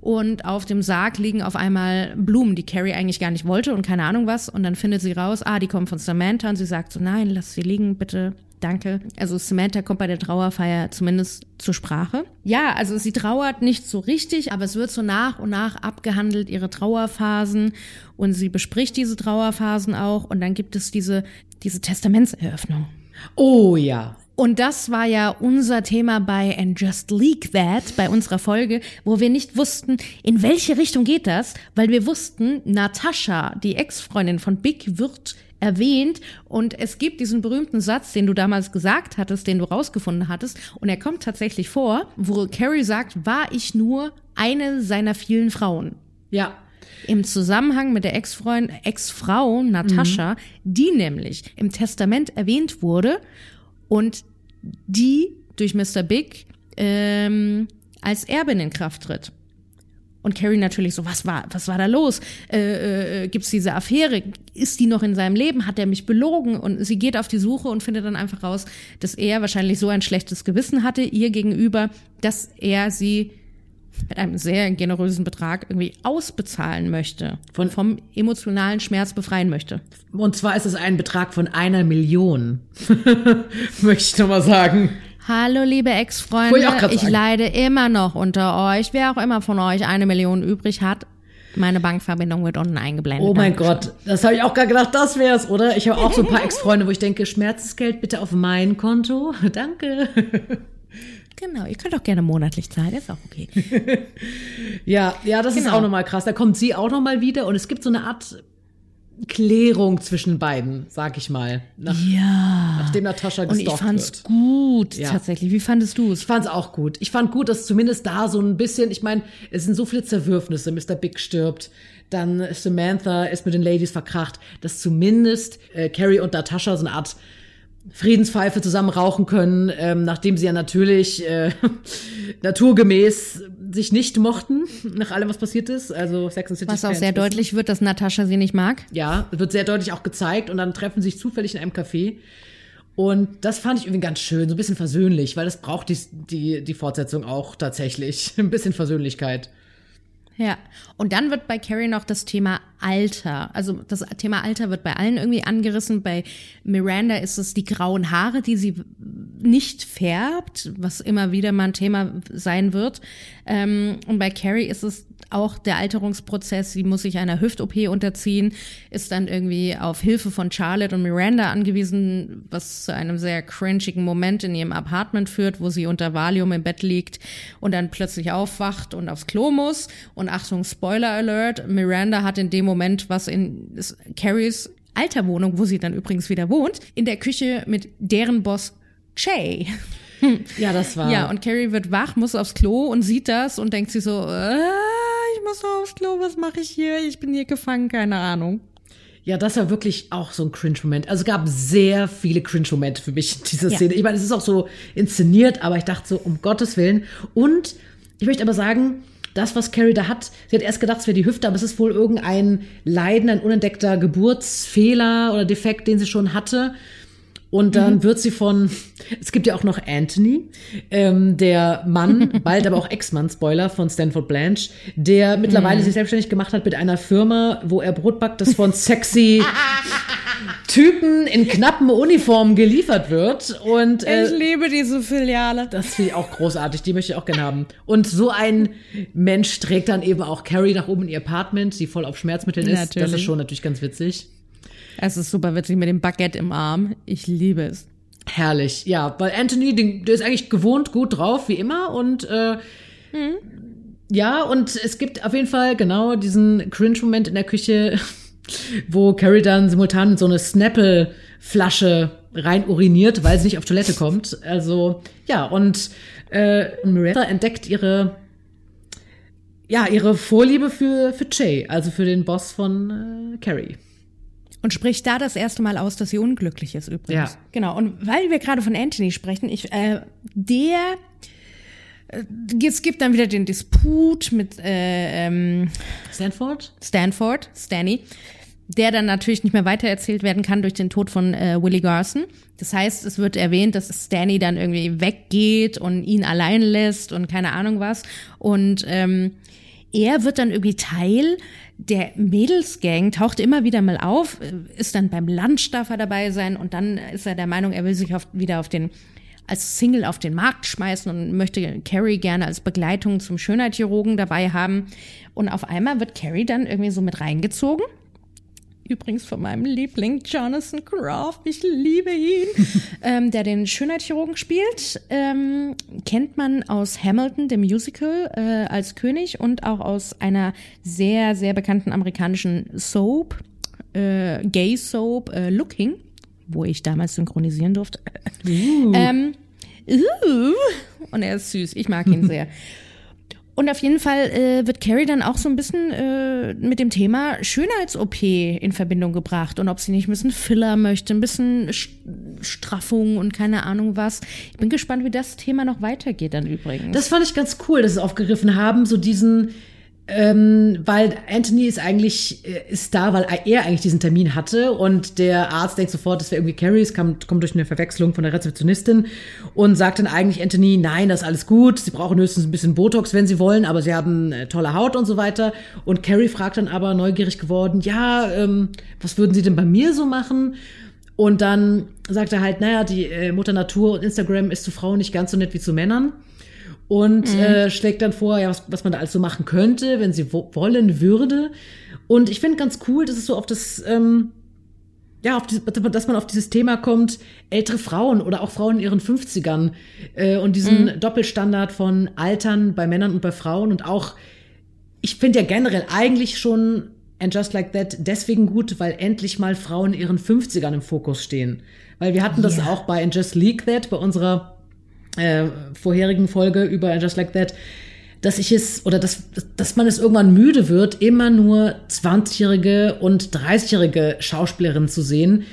Speaker 4: Und auf dem Sarg liegen auf einmal Blumen, die Carrie eigentlich gar nicht wollte und keine Ahnung was. Und dann findet sie raus, ah, die kommen von Samantha und sie sagt so, nein, lass sie liegen, bitte, danke. Also Samantha kommt bei der Trauerfeier zumindest zur Sprache. Ja, also sie trauert nicht so richtig, aber es wird so nach und nach abgehandelt, ihre Trauerphasen. Und sie bespricht diese Trauerphasen auch. Und dann gibt es diese, diese Testamentseröffnung.
Speaker 3: Oh ja.
Speaker 4: Und das war ja unser Thema bei And Just Leak That, bei unserer Folge, wo wir nicht wussten, in welche Richtung geht das, weil wir wussten, Natascha, die Ex-Freundin von Big, wird erwähnt und es gibt diesen berühmten Satz, den du damals gesagt hattest, den du rausgefunden hattest und er kommt tatsächlich vor, wo Carrie sagt, war ich nur eine seiner vielen Frauen.
Speaker 3: Ja.
Speaker 4: Im Zusammenhang mit der Ex-Freund, Ex-Frau Natascha, mhm. die nämlich im Testament erwähnt wurde und die durch Mr. Big ähm, als Erbin in Kraft tritt. Und Carrie natürlich so, was war, was war da los? Äh, äh, gibt's diese Affäre? Ist die noch in seinem Leben? Hat er mich belogen? Und sie geht auf die Suche und findet dann einfach raus, dass er wahrscheinlich so ein schlechtes Gewissen hatte ihr gegenüber, dass er sie mit einem sehr generösen Betrag irgendwie ausbezahlen möchte, von vom emotionalen Schmerz befreien möchte.
Speaker 3: Und zwar ist es ein Betrag von einer Million, möchte ich nochmal sagen.
Speaker 4: Hallo liebe Ex-Freunde, ich, ich leide immer noch unter euch. Wer auch immer von euch eine Million übrig hat, meine Bankverbindung wird unten eingeblendet.
Speaker 3: Oh mein Gott, das habe ich auch gar gedacht, das wär's, oder? Ich habe auch so ein paar Ex-Freunde, wo ich denke, Schmerzensgeld bitte auf mein Konto. Danke.
Speaker 4: Genau, ihr könnt auch gerne monatlich zahlen, ist auch okay.
Speaker 3: ja, ja, das genau. ist auch nochmal krass. Da kommt sie auch nochmal wieder und es gibt so eine Art Klärung zwischen beiden, sag ich mal.
Speaker 4: Nach, ja.
Speaker 3: Nachdem Natascha gestalkt
Speaker 4: Und ich fand's wird. gut, ja. tatsächlich. Wie fandest du es?
Speaker 3: Ich fand's auch gut. Ich fand gut, dass zumindest da so ein bisschen, ich meine, es sind so viele Zerwürfnisse. Mr. Big stirbt, dann Samantha ist mit den Ladies verkracht, dass zumindest äh, Carrie und Natascha so eine Art Friedenspfeife zusammen rauchen können, ähm, nachdem sie ja natürlich äh, naturgemäß sich nicht mochten, nach allem, was passiert ist. Also Sex and City
Speaker 4: Was auch sehr wissen. deutlich wird, dass Natascha sie nicht mag.
Speaker 3: Ja, wird sehr deutlich auch gezeigt und dann treffen sie sich zufällig in einem Café. Und das fand ich irgendwie ganz schön, so ein bisschen versöhnlich, weil das braucht die, die, die Fortsetzung auch tatsächlich. Ein bisschen Versöhnlichkeit.
Speaker 4: Ja, und dann wird bei Carrie noch das Thema Alter. Also das Thema Alter wird bei allen irgendwie angerissen. Bei Miranda ist es die grauen Haare, die sie nicht färbt, was immer wieder mal ein Thema sein wird. Ähm, und bei Carrie ist es auch der Alterungsprozess, sie muss sich einer Hüft-OP unterziehen, ist dann irgendwie auf Hilfe von Charlotte und Miranda angewiesen, was zu einem sehr cringigen Moment in ihrem Apartment führt, wo sie unter Valium im Bett liegt und dann plötzlich aufwacht und aufs Klo muss. Und Achtung, Spoiler Alert, Miranda hat in dem Moment, was in Carries alter Wohnung, wo sie dann übrigens wieder wohnt, in der Küche mit deren Boss Jay
Speaker 3: Ja, das war.
Speaker 4: Ja, und Carrie wird wach, muss aufs Klo und sieht das und denkt sich so, äh, ich muss aufs Klo, was mache ich hier? Ich bin hier gefangen, keine Ahnung.
Speaker 3: Ja, das war wirklich auch so ein Cringe-Moment. Also es gab sehr viele Cringe-Momente für mich in dieser ja. Szene. Ich meine, es ist auch so inszeniert, aber ich dachte so, um Gottes Willen. Und ich möchte aber sagen, das, was Carrie da hat, sie hat erst gedacht, es wäre die Hüfte, aber es ist wohl irgendein Leiden, ein unentdeckter Geburtsfehler oder Defekt, den sie schon hatte. Und dann mhm. wird sie von, es gibt ja auch noch Anthony, ähm, der Mann, bald aber auch Ex-Mann, Spoiler, von Stanford Blanche, der mittlerweile mhm. sich selbstständig gemacht hat mit einer Firma, wo er Brot backt, das von sexy Typen in knappen Uniformen geliefert wird. Und,
Speaker 4: äh, ich liebe diese Filiale.
Speaker 3: Das finde ich auch großartig, die möchte ich auch gerne haben. Und so ein Mensch trägt dann eben auch Carrie nach oben in ihr Apartment, die voll auf Schmerzmitteln ist. Natürlich. Das ist schon natürlich ganz witzig.
Speaker 4: Es ist super witzig mit dem Baguette im Arm. Ich liebe es.
Speaker 3: Herrlich, ja, weil Anthony, der ist eigentlich gewohnt gut drauf, wie immer. Und äh, mhm. ja, und es gibt auf jeden Fall genau diesen Cringe-Moment in der Küche, wo Carrie dann simultan so eine Snapple-Flasche rein uriniert, weil sie nicht auf Toilette kommt. Also, ja, und äh, Miranda entdeckt ihre ja, ihre Vorliebe für, für Jay, also für den Boss von äh, Carrie.
Speaker 4: Und spricht da das erste Mal aus, dass sie unglücklich ist übrigens. Ja. Genau. Und weil wir gerade von Anthony sprechen, ich, äh, der äh, es gibt dann wieder den Disput mit äh, ähm,
Speaker 3: Stanford?
Speaker 4: Stanford, Stanny, der dann natürlich nicht mehr weitererzählt werden kann durch den Tod von äh, Willie Garson. Das heißt, es wird erwähnt, dass Stanny dann irgendwie weggeht und ihn allein lässt und keine Ahnung was. Und ähm, er wird dann irgendwie Teil der Mädelsgang taucht immer wieder mal auf, ist dann beim Lunch darf er dabei sein und dann ist er der Meinung, er will sich auf, wieder auf den als Single auf den Markt schmeißen und möchte Carrie gerne als Begleitung zum Schönheitschirurgen dabei haben. Und auf einmal wird Carrie dann irgendwie so mit reingezogen. Übrigens von meinem Liebling Jonathan Croft, ich liebe ihn, ähm, der den Schönheitschirurgen spielt. Ähm, kennt man aus Hamilton, dem Musical, äh, als König und auch aus einer sehr, sehr bekannten amerikanischen Soap, äh, Gay Soap, äh, Looking, wo ich damals synchronisieren durfte. Uh. ähm, uh, und er ist süß, ich mag ihn sehr. Und auf jeden Fall äh, wird Carrie dann auch so ein bisschen äh, mit dem Thema Schönheits-OP in Verbindung gebracht und ob sie nicht ein bisschen Filler möchte, ein bisschen Straffung und keine Ahnung was. Ich bin gespannt, wie das Thema noch weitergeht dann übrigens.
Speaker 3: Das fand ich ganz cool, dass sie aufgegriffen haben, so diesen ähm, weil Anthony ist eigentlich äh, ist da, weil er eigentlich diesen Termin hatte und der Arzt denkt sofort, das wäre irgendwie Carrie, es kommt, kommt durch eine Verwechslung von der Rezeptionistin und sagt dann eigentlich Anthony, nein, das ist alles gut, sie brauchen höchstens ein bisschen Botox, wenn sie wollen, aber sie haben äh, tolle Haut und so weiter. Und Carrie fragt dann aber neugierig geworden, ja, ähm, was würden Sie denn bei mir so machen? Und dann sagt er halt, naja, die äh, Mutter Natur und Instagram ist zu Frauen nicht ganz so nett wie zu Männern und mhm. äh, schlägt dann vor, ja, was, was man da alles so machen könnte, wenn sie wo wollen würde. Und ich finde ganz cool, dass es so auf das, ähm, ja, auf die, dass man auf dieses Thema kommt, ältere Frauen oder auch Frauen in ihren 50ern äh, und diesen mhm. Doppelstandard von Altern bei Männern und bei Frauen und auch, ich finde ja generell eigentlich schon And Just Like That deswegen gut, weil endlich mal Frauen in ihren 50ern im Fokus stehen. Weil wir hatten das yeah. auch bei And Just Leak That, bei unserer äh, vorherigen Folge über Just Like That, dass ich es oder dass, dass man es irgendwann müde wird, immer nur 20-jährige und 30-jährige Schauspielerinnen zu sehen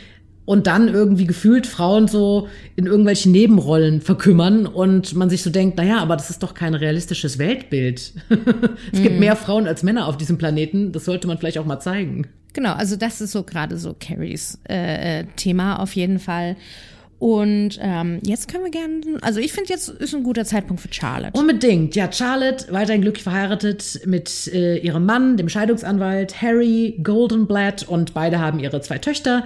Speaker 3: und dann irgendwie gefühlt Frauen so in irgendwelchen Nebenrollen verkümmern und man sich so denkt, naja, aber das ist doch kein realistisches Weltbild. es mhm. gibt mehr Frauen als Männer auf diesem Planeten, das sollte man vielleicht auch mal zeigen.
Speaker 4: Genau, also das ist so gerade so Carries äh, äh Thema auf jeden Fall. Und ähm, jetzt können wir gerne, also ich finde, jetzt ist ein guter Zeitpunkt für Charlotte.
Speaker 3: Unbedingt. Ja, Charlotte, weiterhin glücklich verheiratet mit äh, ihrem Mann, dem Scheidungsanwalt Harry Goldenblatt und beide haben ihre zwei Töchter.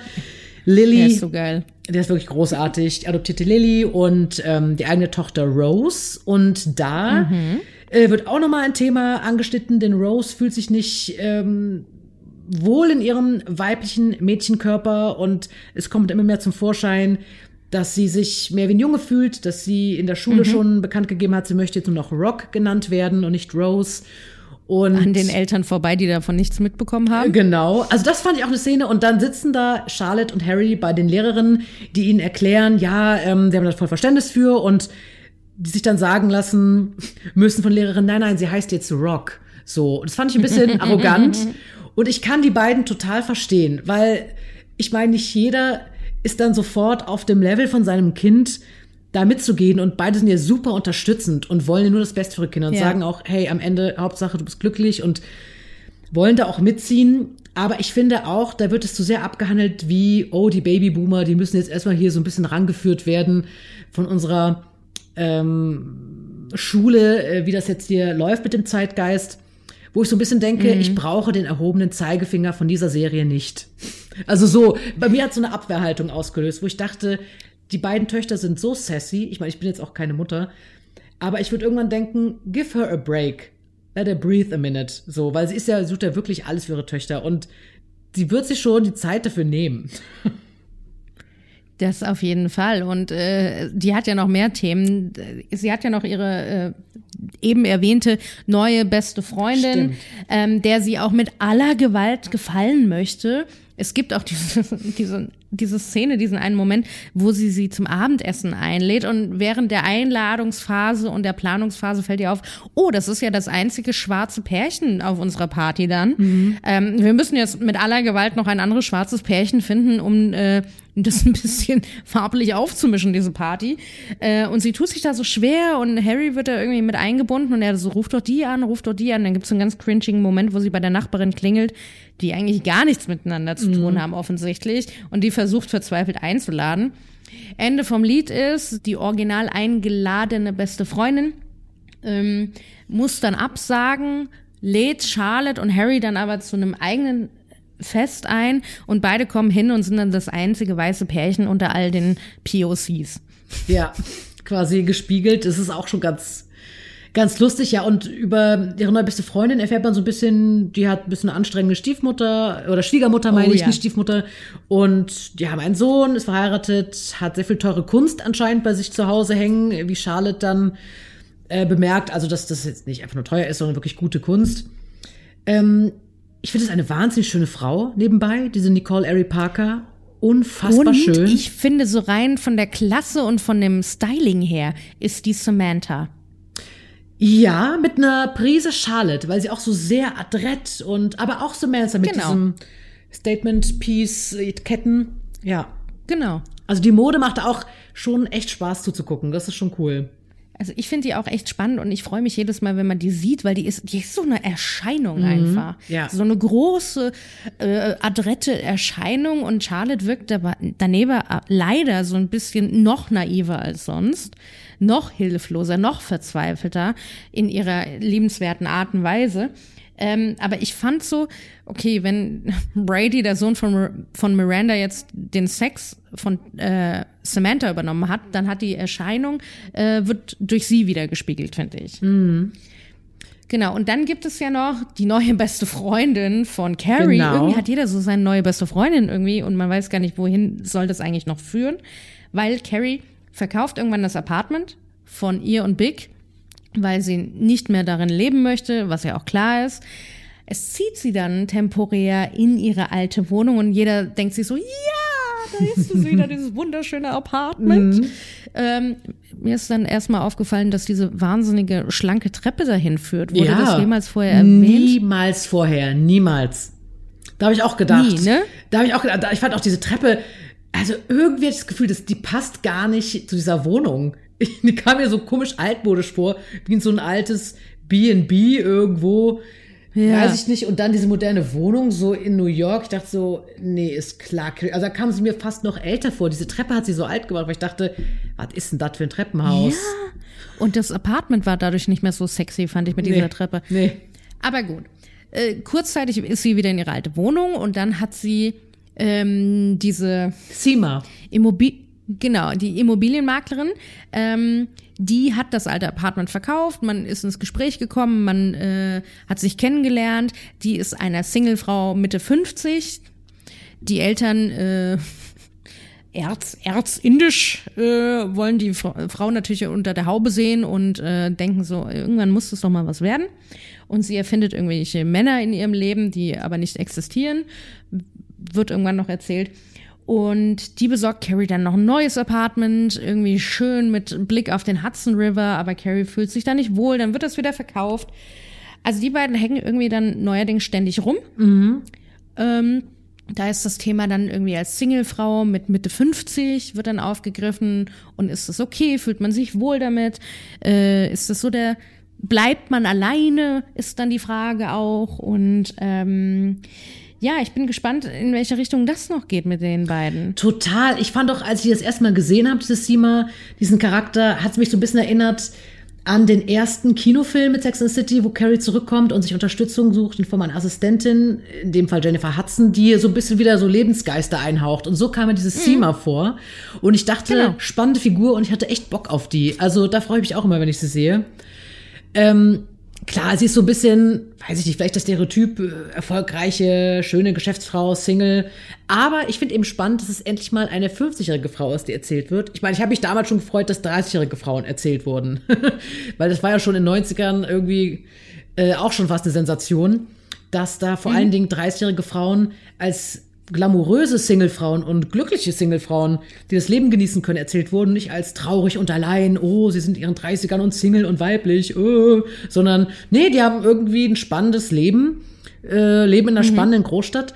Speaker 3: Lily. Der
Speaker 4: ist so geil.
Speaker 3: Der ist wirklich großartig. Die adoptierte Lily und ähm, die eigene Tochter Rose. Und da mhm. äh, wird auch nochmal ein Thema angeschnitten, denn Rose fühlt sich nicht ähm, wohl in ihrem weiblichen Mädchenkörper und es kommt immer mehr zum Vorschein, dass sie sich mehr wie ein Junge fühlt, dass sie in der Schule mhm. schon bekannt gegeben hat, sie möchte jetzt nur noch Rock genannt werden und nicht Rose. Und
Speaker 4: An den Eltern vorbei, die davon nichts mitbekommen haben.
Speaker 3: Genau. Also das fand ich auch eine Szene. Und dann sitzen da Charlotte und Harry bei den Lehrerinnen, die ihnen erklären, ja, ähm, sie haben da voll Verständnis für und die sich dann sagen lassen müssen von Lehrerinnen, nein, nein, sie heißt jetzt Rock. So. Das fand ich ein bisschen arrogant. Und ich kann die beiden total verstehen, weil ich meine, nicht jeder ist dann sofort auf dem Level von seinem Kind, da mitzugehen und beide sind ja super unterstützend und wollen nur das Beste für ihre Kinder und ja. sagen auch, hey, am Ende Hauptsache du bist glücklich und wollen da auch mitziehen. Aber ich finde auch, da wird es zu sehr abgehandelt wie, oh, die Babyboomer, die müssen jetzt erstmal hier so ein bisschen rangeführt werden von unserer ähm, Schule, äh, wie das jetzt hier läuft mit dem Zeitgeist wo ich so ein bisschen denke, mhm. ich brauche den erhobenen Zeigefinger von dieser Serie nicht. Also so, bei mir hat so eine Abwehrhaltung ausgelöst, wo ich dachte, die beiden Töchter sind so sassy. Ich meine, ich bin jetzt auch keine Mutter, aber ich würde irgendwann denken, give her a break. Let her breathe a minute. So, weil sie ist ja, sucht ja wirklich alles für ihre Töchter und sie wird sich schon die Zeit dafür nehmen.
Speaker 4: Das auf jeden Fall. Und äh, die hat ja noch mehr Themen. Sie hat ja noch ihre äh, eben erwähnte neue beste Freundin, ähm, der sie auch mit aller Gewalt gefallen möchte. Es gibt auch diese, diese, diese Szene, diesen einen Moment, wo sie sie zum Abendessen einlädt und während der Einladungsphase und der Planungsphase fällt ihr auf, oh, das ist ja das einzige schwarze Pärchen auf unserer Party dann. Mhm. Ähm, wir müssen jetzt mit aller Gewalt noch ein anderes schwarzes Pärchen finden, um äh, das ein bisschen farblich aufzumischen, diese Party. Äh, und sie tut sich da so schwer und Harry wird da irgendwie mit eingebunden und er so, ruft doch die an, ruft doch die an. Dann gibt es einen ganz cringigen Moment, wo sie bei der Nachbarin klingelt, die eigentlich gar nichts miteinander zu tun mhm. haben, offensichtlich. Und die versucht verzweifelt einzuladen. Ende vom Lied ist, die original eingeladene beste Freundin ähm, muss dann absagen, lädt Charlotte und Harry dann aber zu einem eigenen Fest ein und beide kommen hin und sind dann das einzige weiße Pärchen unter all den POCs.
Speaker 3: Ja, quasi gespiegelt. Das ist auch schon ganz Ganz lustig, ja. Und über ihre neue beste Freundin erfährt man so ein bisschen, die hat ein bisschen eine anstrengende Stiefmutter oder Schwiegermutter, meine
Speaker 4: Oh,
Speaker 3: ich,
Speaker 4: ja.
Speaker 3: nicht Stiefmutter. Und die haben einen Sohn, ist verheiratet, hat sehr viel teure Kunst anscheinend bei sich zu Hause hängen, wie Charlotte dann äh, bemerkt. Also, dass das jetzt nicht einfach nur teuer ist, sondern wirklich gute Kunst. Ähm, ich finde es eine wahnsinnig schöne Frau nebenbei, diese Nicole Ari Parker. Unfassbar
Speaker 4: Und
Speaker 3: schön.
Speaker 4: ich finde, so rein von der Klasse und von dem Styling her ist die Samantha.
Speaker 3: Ja, mit einer Prise Charlotte, weil sie auch so sehr adrett und aber auch Samantha mit
Speaker 4: Genau.
Speaker 3: diesem Statement Piece äh, Ketten. Ja.
Speaker 4: Genau.
Speaker 3: Also die Mode macht auch schon echt Spaß zuzugucken. Das ist schon cool.
Speaker 4: Also ich finde die auch echt spannend und ich freue mich jedes Mal, wenn man die sieht, weil die ist, die ist so eine Erscheinung einfach.
Speaker 3: ja.
Speaker 4: So eine große, äh, adrette Erscheinung und Charlotte wirkt aber daneben äh, leider so ein bisschen noch naiver als sonst, noch hilfloser, noch verzweifelter in ihrer liebenswerten Art und Weise. Ähm, aber ich fand so, okay, wenn Brady, der Sohn von, von Miranda, jetzt den Sex von äh, Samantha übernommen hat, dann hat die Erscheinung, äh, wird durch sie wieder gespiegelt, finde ich. Genau, und dann gibt es ja noch die neue beste Freundin von Carrie.
Speaker 3: Genau.
Speaker 4: Irgendwie hat jeder so seine neue beste Freundin irgendwie und man weiß gar nicht, wohin soll das eigentlich noch führen, weil Carrie verkauft irgendwann das Apartment von ihr und Big, weil sie nicht mehr darin leben möchte, was ja auch klar ist. Es zieht sie dann temporär in ihre alte Wohnung und jeder denkt sich so, ja, da ist es wieder, dieses wunderschöne Apartment. Ähm, mir ist dann erstmal aufgefallen, dass diese wahnsinnige schlanke Treppe dahin führt. Wurde
Speaker 3: Ja.
Speaker 4: das jemals vorher erwähnt?
Speaker 3: Niemals vorher, niemals. Da habe ich auch gedacht.
Speaker 4: Nie, ne?
Speaker 3: Da habe ich auch gedacht, ich fand auch diese Treppe, also irgendwie hatte ich das Gefühl, dass die passt gar nicht zu dieser Wohnung. Die kam mir so komisch altmodisch vor, wie in so ein altes B&B irgendwo.
Speaker 4: Ja.
Speaker 3: Weiß ich nicht. Und dann diese moderne Wohnung so in New York. Ich dachte so, nee, ist klar. Also da kam sie mir fast noch älter vor. Diese Treppe hat sie so alt gemacht, weil ich dachte, was ist denn das für ein Treppenhaus?
Speaker 4: Und das Apartment war dadurch nicht mehr so sexy, fand ich mit dieser
Speaker 3: Nee.
Speaker 4: Treppe.
Speaker 3: Nee.
Speaker 4: Aber gut. Äh, kurzzeitig ist sie wieder in ihre alte Wohnung und dann hat sie ähm, diese
Speaker 3: Sima.
Speaker 4: Immobil genau, die Immobilienmaklerin, ähm, die hat das alte Apartment verkauft, man ist ins Gespräch gekommen, man äh, hat sich kennengelernt, die ist eine Singlefrau Mitte 50, die Eltern äh, Erz, erzindisch äh, wollen die Fra Frau natürlich unter der Haube sehen und äh, denken so, irgendwann muss das doch mal was werden. Und sie erfindet irgendwelche Männer in ihrem Leben, die aber nicht existieren, wird irgendwann noch erzählt. Und die besorgt Carrie dann noch ein neues Apartment, irgendwie schön mit Blick auf den Hudson River, aber Carrie fühlt sich da nicht wohl, dann wird das wieder verkauft. Also die beiden hängen irgendwie dann neuerdings ständig rum. Ähm, da ist das Thema dann irgendwie als Singlefrau mit Mitte 50 wird dann aufgegriffen und ist das okay? Fühlt man sich wohl damit? Äh, ist das so der, bleibt man alleine? Ist dann die Frage auch und ähm, ja, ich bin gespannt, in welche Richtung das noch geht mit den beiden.
Speaker 3: Total. Ich fand doch, als ich das erstmal gesehen habe, dieses Sima, diesen Charakter, hat es mich so ein bisschen erinnert an den ersten Kinofilm mit Sex and City, wo Carrie zurückkommt und sich Unterstützung sucht in Form einer Assistentin, in dem Fall Jennifer Hudson, die so ein bisschen wieder so Lebensgeister einhaucht. Und so kam mir dieses Sima vor. Und ich dachte,
Speaker 4: Genau.
Speaker 3: spannende Figur und ich hatte echt Bock auf die. Also da freue ich mich auch immer, wenn ich sie sehe. Ähm, klar, sie ist so ein bisschen, weiß ich nicht, vielleicht das Stereotyp, äh, erfolgreiche, schöne Geschäftsfrau, Single. Aber ich finde eben spannend, dass es endlich mal eine 50-jährige Frau ist, die erzählt wird. Ich meine, ich habe mich damals schon gefreut, dass 30-jährige Frauen erzählt wurden. Weil das war ja schon in den 90ern irgendwie äh, auch schon fast eine Sensation, dass da vor allen Dingen 30-jährige Frauen als glamouröse Singlefrauen und glückliche Singlefrauen, die das Leben genießen können, erzählt wurden, nicht als traurig und allein, oh, sie sind in ihren 30ern und Single und weiblich, oh, sondern nee, die haben irgendwie ein spannendes Leben, äh, leben in einer spannenden Großstadt.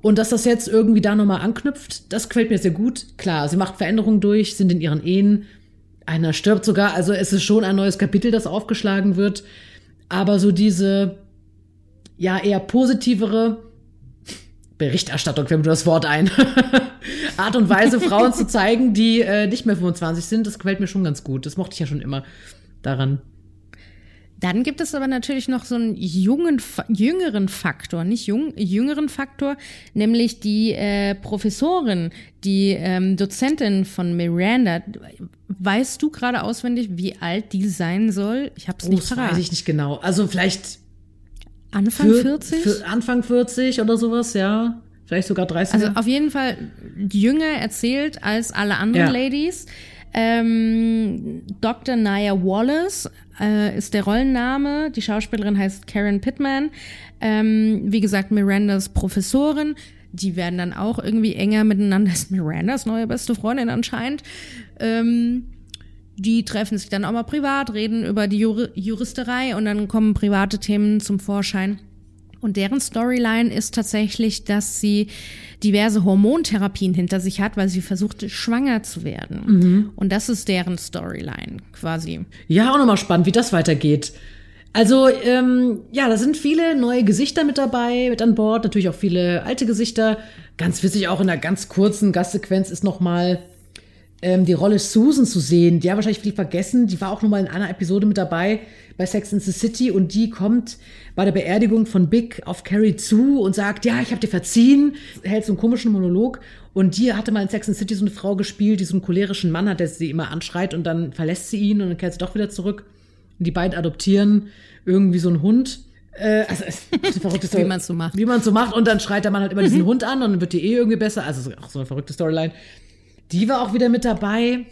Speaker 3: Und dass das jetzt irgendwie da nochmal anknüpft, das gefällt mir sehr gut. Klar, sie macht Veränderungen durch, sind in ihren Ehen. Einer stirbt sogar, also es ist schon ein neues Kapitel, das aufgeschlagen wird. Aber so diese, ja, eher positivere Berichterstattung, fällt mir das Wort ein. Art und Weise, Frauen zu zeigen, die äh, nicht mehr 25 sind, das gefällt mir schon ganz gut. Das mochte ich ja schon immer daran.
Speaker 4: Dann gibt es aber natürlich noch so einen jungen, jüngeren Faktor, nicht jung, jüngeren Faktor, nämlich die äh, Professorin, die ähm, Dozentin von Miranda. Weißt du gerade auswendig, wie alt die sein soll? Ich habe es
Speaker 3: Oh,
Speaker 4: nicht
Speaker 3: das
Speaker 4: parat.
Speaker 3: weiß ich nicht genau. Also vielleicht
Speaker 4: Anfang
Speaker 3: für,
Speaker 4: 40?
Speaker 3: Für Anfang 40 oder sowas, ja. Vielleicht sogar 30.
Speaker 4: Also auf jeden Fall jünger erzählt als alle anderen
Speaker 3: Ja.
Speaker 4: Ladies. Ähm, Dr. Nia Wallace äh, ist der Rollenname. Die Schauspielerin heißt Karen Pittman. Ähm, wie gesagt, Mirandas Professorin. Die werden dann auch irgendwie enger miteinander. Das ist Mirandas neue beste Freundin anscheinend. Ähm, die treffen sich dann auch mal privat, reden über die Juri Juristerei und dann kommen private Themen zum Vorschein. Und deren Storyline ist tatsächlich, dass sie diverse Hormontherapien hinter sich hat, weil sie versuchte, schwanger zu werden. Und das ist deren Storyline quasi.
Speaker 3: Ja, auch nochmal spannend, wie das weitergeht. Also, ähm, ja, da sind viele neue Gesichter mit dabei, mit an Bord, natürlich auch viele alte Gesichter. Ganz witzig, auch in einer ganz kurzen Gastsequenz ist nochmal ähm, die Rolle Susan zu sehen. Die haben wahrscheinlich viel vergessen. Die war auch nochmal in einer Episode mit dabei bei Sex in the City und die kommt bei der Beerdigung von Big auf Carrie zu und sagt, ja, ich habe dir verziehen, hält so einen komischen Monolog. Und die hatte mal in Sex in the City so eine Frau gespielt, die so einen cholerischen Mann hat, der sie immer anschreit und dann verlässt sie ihn und dann kehrt sie doch wieder zurück. Und die beiden adoptieren irgendwie so einen Hund. Äh, also es ist eine verrückte Story.
Speaker 4: Wie man's so macht.
Speaker 3: Wie man so macht. Und dann schreit der Mann halt immer diesen Hund an und dann wird die eh irgendwie besser. Also auch so eine verrückte Storyline. Die war auch wieder mit dabei.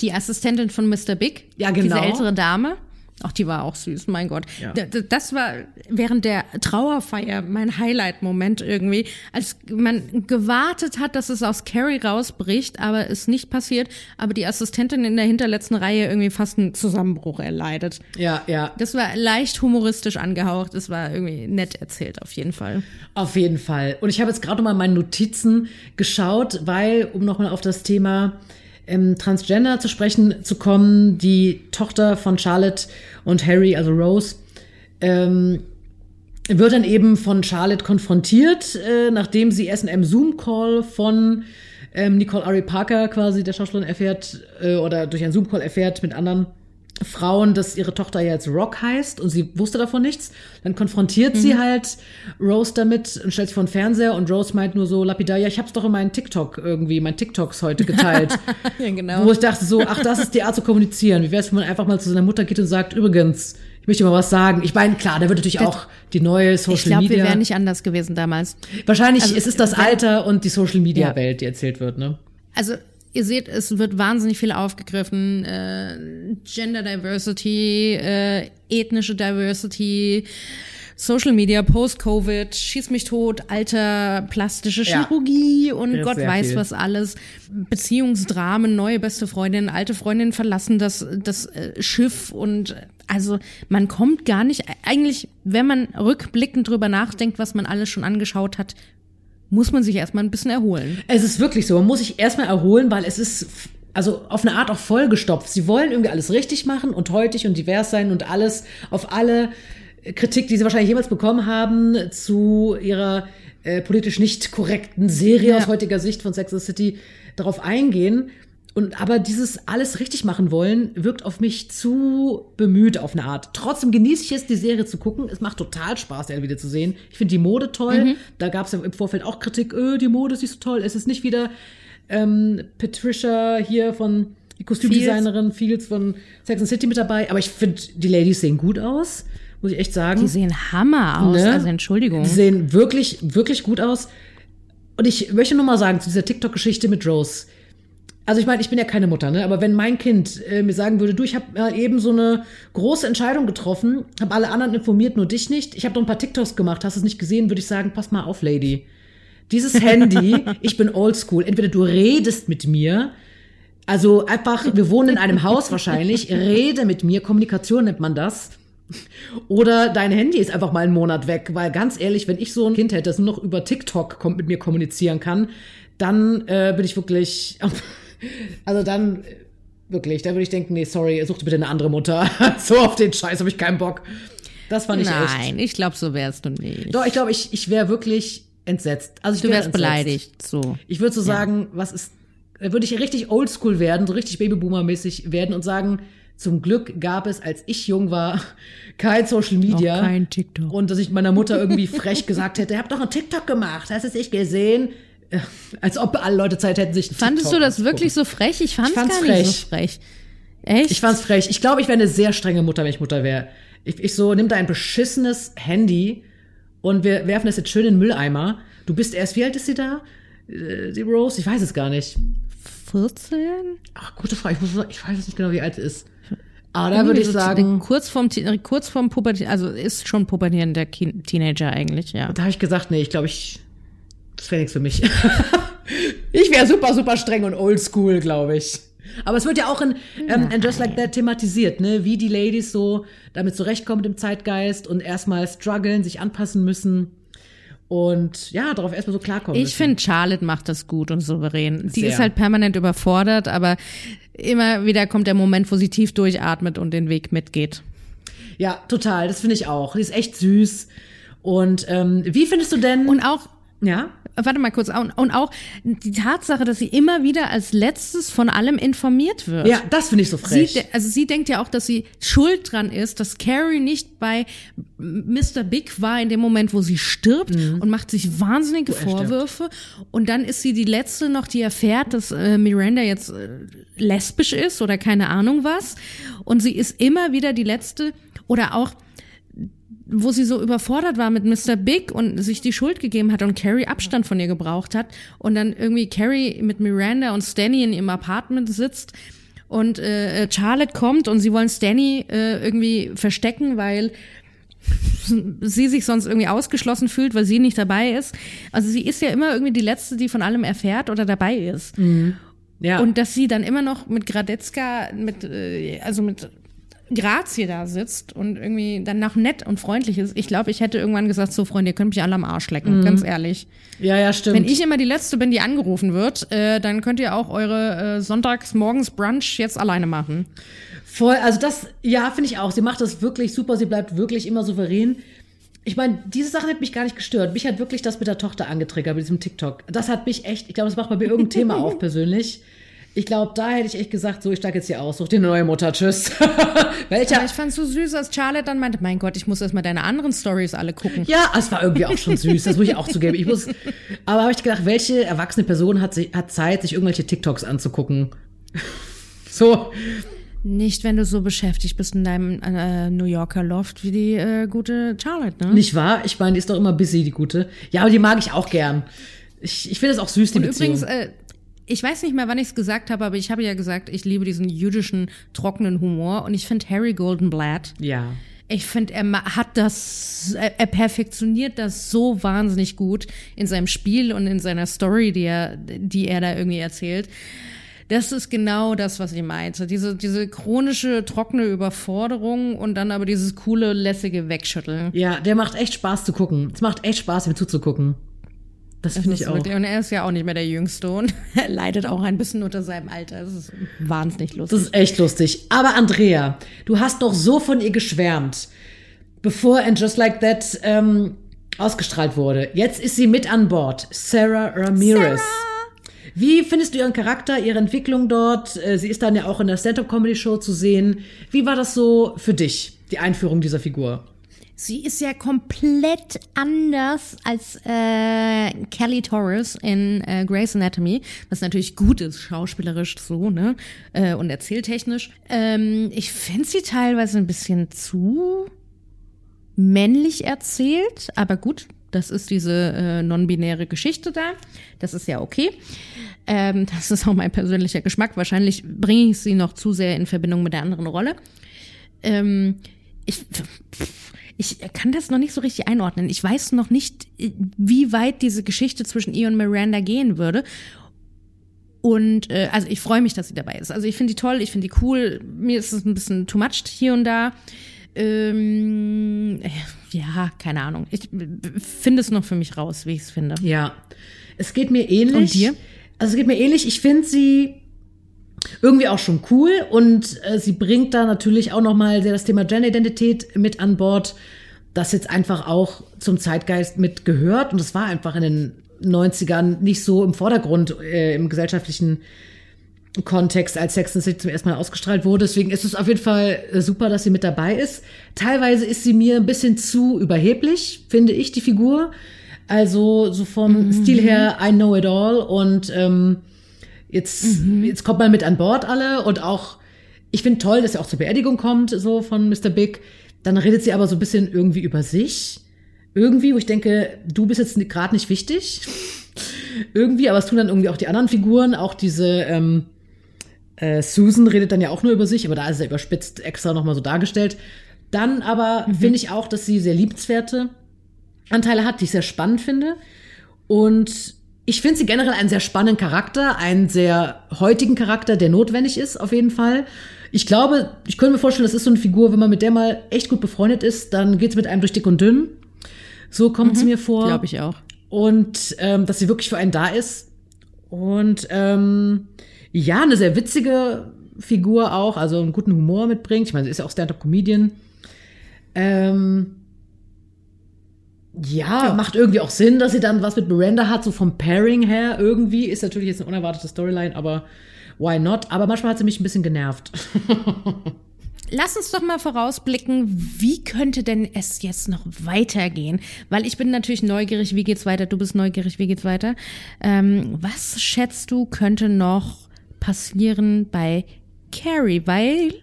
Speaker 4: Die Assistentin von Mr. Big,
Speaker 3: Ja, genau.
Speaker 4: diese ältere Dame. Ach, die war auch süß, mein Gott.
Speaker 3: Ja.
Speaker 4: Das war während der Trauerfeier mein Highlight-Moment irgendwie, als man gewartet hat, dass es aus Carrie rausbricht, aber es nicht passiert, aber die Assistentin in der hinterletzten Reihe irgendwie fast einen Zusammenbruch erleidet.
Speaker 3: Ja, ja.
Speaker 4: Das war leicht humoristisch angehaucht, es war irgendwie nett erzählt auf jeden Fall.
Speaker 3: Auf jeden Fall. Und ich habe jetzt gerade mal meine Notizen geschaut, weil, um nochmal auf das Thema ähm, Transgender zu sprechen zu kommen, die Tochter von Charlotte und Harry, also Rose, ähm, wird dann eben von Charlotte konfrontiert, äh, nachdem sie erst in Zoom-Call von ähm, Nicole Ari Parker quasi, der Schauspielerin, erfährt, äh, oder durch einen Zoom-Call erfährt mit anderen Frauen, dass ihre Tochter ja jetzt Rock heißt und sie wusste davon nichts. Dann konfrontiert sie halt Rose damit und stellt sich vor den Fernseher und Rose meint nur so lapidar, ja, ich hab's doch in meinen TikTok irgendwie, meinen TikToks heute geteilt.
Speaker 4: Ja, genau.
Speaker 3: Wo ich dachte so, ach, das ist die Art zu kommunizieren. Wie wär's, wenn man einfach mal zu seiner Mutter geht und sagt, übrigens, ich möchte mal was sagen. Ich meine, klar, da wird natürlich auch die neue Social
Speaker 4: Ich glaube, wir
Speaker 3: Media.
Speaker 4: wären nicht anders gewesen damals.
Speaker 3: Wahrscheinlich,
Speaker 4: Also,
Speaker 3: es ist das Alter und die Social Media. Welt, die erzählt wird, ne?
Speaker 4: Also ihr seht, es wird wahnsinnig viel aufgegriffen. Äh, Gender Diversity, äh, ethnische Diversity, Social Media, Post-Covid, Schieß mich tot, Alter, plastische
Speaker 3: Ja.
Speaker 4: Chirurgie und
Speaker 3: Ja,
Speaker 4: Gott
Speaker 3: sehr
Speaker 4: weiß
Speaker 3: viel.
Speaker 4: was alles. Beziehungsdramen, neue beste Freundin, alte Freundin verlassen das, das äh, Schiff und äh, also man kommt gar nicht, eigentlich, wenn man rückblickend drüber nachdenkt, was man alles schon angeschaut hat, muss man sich erstmal ein bisschen erholen.
Speaker 3: Es ist wirklich so, man muss sich erstmal erholen, weil es ist also auf eine Art auch vollgestopft. Sie wollen irgendwie alles richtig machen und heutig und divers sein und alles auf alle Kritik, die sie wahrscheinlich jemals bekommen haben, zu ihrer äh, politisch nicht korrekten Serie
Speaker 4: Ja.
Speaker 3: aus heutiger Sicht von Sex and the City darauf eingehen. Und aber dieses alles richtig machen wollen, wirkt auf mich zu bemüht auf eine Art. Trotzdem genieße ich es, die Serie zu gucken. Es macht total Spaß, die wieder zu sehen. Ich finde die Mode toll. Da gab es ja im Vorfeld auch Kritik, öh, die Mode ist nicht so toll. Es ist nicht wieder ähm, Patricia hier von die Kostümdesignerin Fields von Sex and City mit dabei. Aber ich finde, die Ladies sehen gut aus, muss ich echt sagen.
Speaker 4: Die sehen Hammer aus,
Speaker 3: Ne?
Speaker 4: also Entschuldigung.
Speaker 3: Die sehen wirklich, wirklich gut aus. Und ich möchte nur mal sagen, zu dieser TikTok-Geschichte mit Rose. Also ich meine, ich bin ja keine Mutter, ne? Aber wenn mein Kind äh, mir sagen würde, du, ich habe mal eben so eine große Entscheidung getroffen, habe alle anderen informiert, nur dich nicht. Ich habe doch ein paar TikToks gemacht, hast es nicht gesehen, würde ich sagen, pass mal auf, Lady. Dieses Handy, ich bin oldschool. Entweder du redest mit mir, also einfach, wir wohnen in einem Haus wahrscheinlich, rede mit mir, Kommunikation nennt man das. Oder dein Handy ist einfach mal einen Monat weg, weil ganz ehrlich, wenn ich so ein Kind hätte, das nur noch über TikTok kommt, mit mir kommunizieren kann, dann äh, bin ich wirklich, also dann äh, wirklich, da würde ich denken, nee, sorry, such dir bitte eine andere Mutter. so auf den Scheiß habe ich keinen Bock. Das fand ich echt.
Speaker 4: Nein, ich glaube, so wärst du nicht.
Speaker 3: Doch, ich glaube, ich, ich wäre wirklich entsetzt. Also ich
Speaker 4: du
Speaker 3: wär
Speaker 4: wärst
Speaker 3: entsetzt.
Speaker 4: beleidigt, so.
Speaker 3: Ich würde so sagen, was ist, würde ich richtig oldschool werden, so richtig Babyboomer-mäßig werden und sagen, Zum Glück gab es, als ich jung war, kein Social Media.
Speaker 4: Noch kein TikTok.
Speaker 3: Und dass ich meiner Mutter irgendwie frech gesagt hätte, ihr habt doch einen TikTok gemacht, hast du es nicht gesehen? Als ob alle Leute Zeit hätten, sich einen
Speaker 4: Fandest
Speaker 3: TikTok
Speaker 4: du das wirklich so frech? Ich fand's,
Speaker 3: fand's
Speaker 4: gar nicht
Speaker 3: frech.
Speaker 4: so frech. Echt?
Speaker 3: Ich fand's frech. Ich glaube, ich wäre eine sehr strenge Mutter, wenn ich Mutter wäre. Ich, ich so, nimm da ein beschissenes Handy und wir werfen das jetzt schön in den Mülleimer. Du bist erst, wie alt ist sie da? Äh, Die Rose? Ich weiß es gar nicht.
Speaker 4: 14?
Speaker 3: Ach, gute Frage. Ich, muss, ich weiß es nicht genau, wie alt sie ist. Aber da würde ich
Speaker 4: so
Speaker 3: sagen,
Speaker 4: Kurz vorm, kurz vorm Pubertieren, also ist schon pubertierender Teenager eigentlich, ja.
Speaker 3: da habe ich gesagt, nee, ich glaube, ich, das wäre nichts für mich. ich wäre super, super streng und oldschool, glaube ich. Aber es wird ja auch in, ähm, in Just Like That thematisiert, ne? Wie die Ladies so damit zurechtkommen mit dem Zeitgeist und erstmal strugglen, sich anpassen müssen und ja, darauf erstmal so klarkommen
Speaker 4: Ich finde, Charlotte macht das gut und souverän. Sie ist halt permanent überfordert, aber immer wieder kommt der Moment, wo sie tief durchatmet und den Weg mitgeht.
Speaker 3: Ja, total, das finde ich auch. Die ist echt süß. Und ähm, wie findest du denn.
Speaker 4: Und auch,
Speaker 3: ja?
Speaker 4: warte mal kurz, und, und auch die Tatsache, dass sie immer wieder als letztes von allem informiert wird.
Speaker 3: Ja, das finde ich so
Speaker 4: Sie,
Speaker 3: frech.
Speaker 4: de- also sie denkt ja auch, dass sie schuld dran ist, dass Carrie nicht bei Mr. Big war in dem Moment, wo sie stirbt und macht sich wahnsinnige
Speaker 3: stirbt.
Speaker 4: Vorwürfe. Und dann ist sie die letzte noch, die erfährt, dass äh, Miranda jetzt äh, lesbisch ist oder keine Ahnung was. Und sie ist immer wieder die letzte oder auch wo sie so überfordert war mit Mr. Big und sich die Schuld gegeben hat und Carrie Abstand von ihr gebraucht hat und dann irgendwie Carrie mit Miranda und Stanny in ihrem Apartment sitzt und äh, Charlotte kommt und sie wollen Stanny äh, irgendwie verstecken, weil sie sich sonst irgendwie ausgeschlossen fühlt, weil sie nicht dabei ist. Also sie ist ja immer irgendwie die Letzte, die von allem erfährt oder dabei ist.
Speaker 3: ja.
Speaker 4: Und dass sie dann immer noch mit Gradetzka, mit, äh, also mit Grazie da sitzt und irgendwie dann noch nett und freundlich ist. Ich glaube, ich hätte irgendwann gesagt, so Freunde, ihr könnt mich alle am Arsch lecken, ganz ehrlich.
Speaker 3: ja, ja, stimmt.
Speaker 4: Wenn ich immer die Letzte bin, die angerufen wird, äh, dann könnt ihr auch eure äh, sonntags morgens Brunch jetzt alleine machen.
Speaker 3: Voll, also das, ja, finde ich auch. Sie macht das wirklich super, sie bleibt wirklich immer souverän. Ich meine, diese Sache hat mich gar nicht gestört. Mich hat wirklich das mit der Tochter angetriggert, mit diesem TikTok. Das hat mich echt, ich glaube, das macht bei mir irgendein Thema auf persönlich. Ich glaube, da hätte ich echt gesagt, so, ich steige jetzt hier aus, such dir eine neue Mutter, tschüss. Welcher?
Speaker 4: Aber ich fand's so süß, als Charlotte dann meinte, mein Gott, ich muss erst mal deine anderen Stories alle gucken.
Speaker 3: Ja, es war irgendwie auch schon süß, das muss ich auch zugeben. Ich muss, aber habe ich gedacht, welche erwachsene Person hat, sich, hat Zeit, sich irgendwelche TikToks anzugucken? So,
Speaker 4: Nicht, wenn du so beschäftigt bist in deinem äh, New Yorker Loft wie die äh, gute Charlotte, ne?
Speaker 3: nicht wahr? Ich meine, die ist doch immer busy, die gute. Ja, aber die mag ich auch gern. Ich, ich finde es auch süß, die
Speaker 4: Und
Speaker 3: Beziehung.
Speaker 4: übrigens, äh, ich weiß nicht mehr, wann ich es gesagt habe, aber ich habe ja gesagt, ich liebe diesen jüdischen, trockenen Humor und ich finde Harry Goldenblatt,
Speaker 3: ja.
Speaker 4: ich finde, er hat das, er, er perfektioniert das so wahnsinnig gut in seinem Spiel und in seiner Story, die er, die er da irgendwie erzählt. Das ist genau das, was ich meinte. Diese, diese chronische, trockene Überforderung und dann aber dieses coole, lässige Wegschütteln.
Speaker 3: Ja, der macht echt Spaß zu gucken. Es macht echt Spaß, ihm zuzugucken. Das finde
Speaker 4: Das
Speaker 3: ich
Speaker 4: ist
Speaker 3: auch.
Speaker 4: Und er ist ja auch nicht mehr der Jüngste und er leidet auch ein bisschen unter seinem Alter. Das ist wahnsinnig lustig.
Speaker 3: Das ist echt lustig. Aber Andrea, du hast doch so von ihr geschwärmt, bevor And Just Like That ähm, ausgestrahlt wurde. Jetzt ist sie mit an Bord. Sarah Ramirez. Wie findest du ihren Charakter, ihre Entwicklung dort? Äh, Sie ist dann ja auch in der Stand-Up-Comedy-Show zu sehen. Wie war das so für dich, die Einführung dieser Figur?
Speaker 4: Sie ist ja komplett anders als äh, Kelly Torres in äh, Grey's Anatomy, was natürlich gut ist, schauspielerisch so, ne? Äh, und erzähltechnisch. Ähm, ich finde sie teilweise ein bisschen zu männlich erzählt, aber gut, das ist diese äh, non-binäre Geschichte da. Das ist ja okay. Ähm, das ist auch mein persönlicher Geschmack. Wahrscheinlich bringe ich sie noch zu sehr in Verbindung mit der anderen Rolle. Ähm, ich, ich kann das noch nicht so richtig einordnen. Ich weiß noch nicht, wie weit diese Geschichte zwischen ihr und Miranda gehen würde. Und äh, also ich freue mich, dass sie dabei ist. Also ich finde die toll, ich finde die cool. Mir ist es ein bisschen too much hier und da. Ähm, ja, keine Ahnung. Ich finde es noch für mich raus, wie ich es finde.
Speaker 3: Ja, es geht mir ähnlich.
Speaker 4: Und dir?
Speaker 3: Also es geht mir ähnlich. Ich finde sie irgendwie auch schon cool und äh, sie bringt da natürlich auch noch mal sehr das Thema Gender-Identität mit an Bord, das jetzt einfach auch zum Zeitgeist mit gehört und das war einfach in den 90ern nicht so im Vordergrund äh, im gesellschaftlichen Kontext, als Sex and City zum ersten Mal ausgestrahlt wurde. Deswegen ist es auf jeden Fall äh, super, dass sie mit dabei ist. Teilweise ist sie mir ein bisschen zu überheblich, finde ich, die Figur. Also so vom mhm. Stil her, I know it all. Und ähm, jetzt, mhm. jetzt kommt man mit an Bord alle und auch, ich finde toll, dass sie auch zur Beerdigung kommt, so von Mr. Big. Dann redet sie aber so ein bisschen irgendwie über sich. Irgendwie, wo ich denke, du bist jetzt gerade nicht wichtig. irgendwie, aber es tun dann irgendwie auch die anderen Figuren, auch diese ähm, äh, Susan redet dann ja auch nur über sich, aber da ist er überspitzt extra nochmal so dargestellt. Dann aber mhm. finde ich auch, dass sie sehr liebenswerte Anteile hat, die ich sehr spannend finde. Und ich finde sie generell einen sehr spannenden Charakter, einen sehr heutigen Charakter, der notwendig ist, auf jeden Fall. Ich glaube, ich könnte mir vorstellen, das ist so eine Figur, wenn man mit der mal echt gut befreundet ist, dann geht es mit einem durch dick und dünn. So kommt es mhm, mir vor.
Speaker 4: Glaube ich auch.
Speaker 3: Und ähm, dass sie wirklich für einen da ist. Und ähm, ja, eine sehr witzige Figur auch, also einen guten Humor mitbringt. Ich meine, sie ist ja auch Stand-up-Comedian. Ähm, ja, ja, macht irgendwie auch Sinn, dass sie dann was mit Miranda hat, so vom Pairing her irgendwie. Ist natürlich jetzt eine unerwartete Storyline, aber why not? Aber manchmal hat sie mich ein bisschen genervt.
Speaker 4: Lass uns doch mal vorausblicken, wie könnte denn es jetzt noch weitergehen? Weil ich bin natürlich neugierig, wie geht's weiter? Du bist neugierig, wie geht's weiter? Ähm, was schätzt du, könnte noch passieren bei Carrie? Weil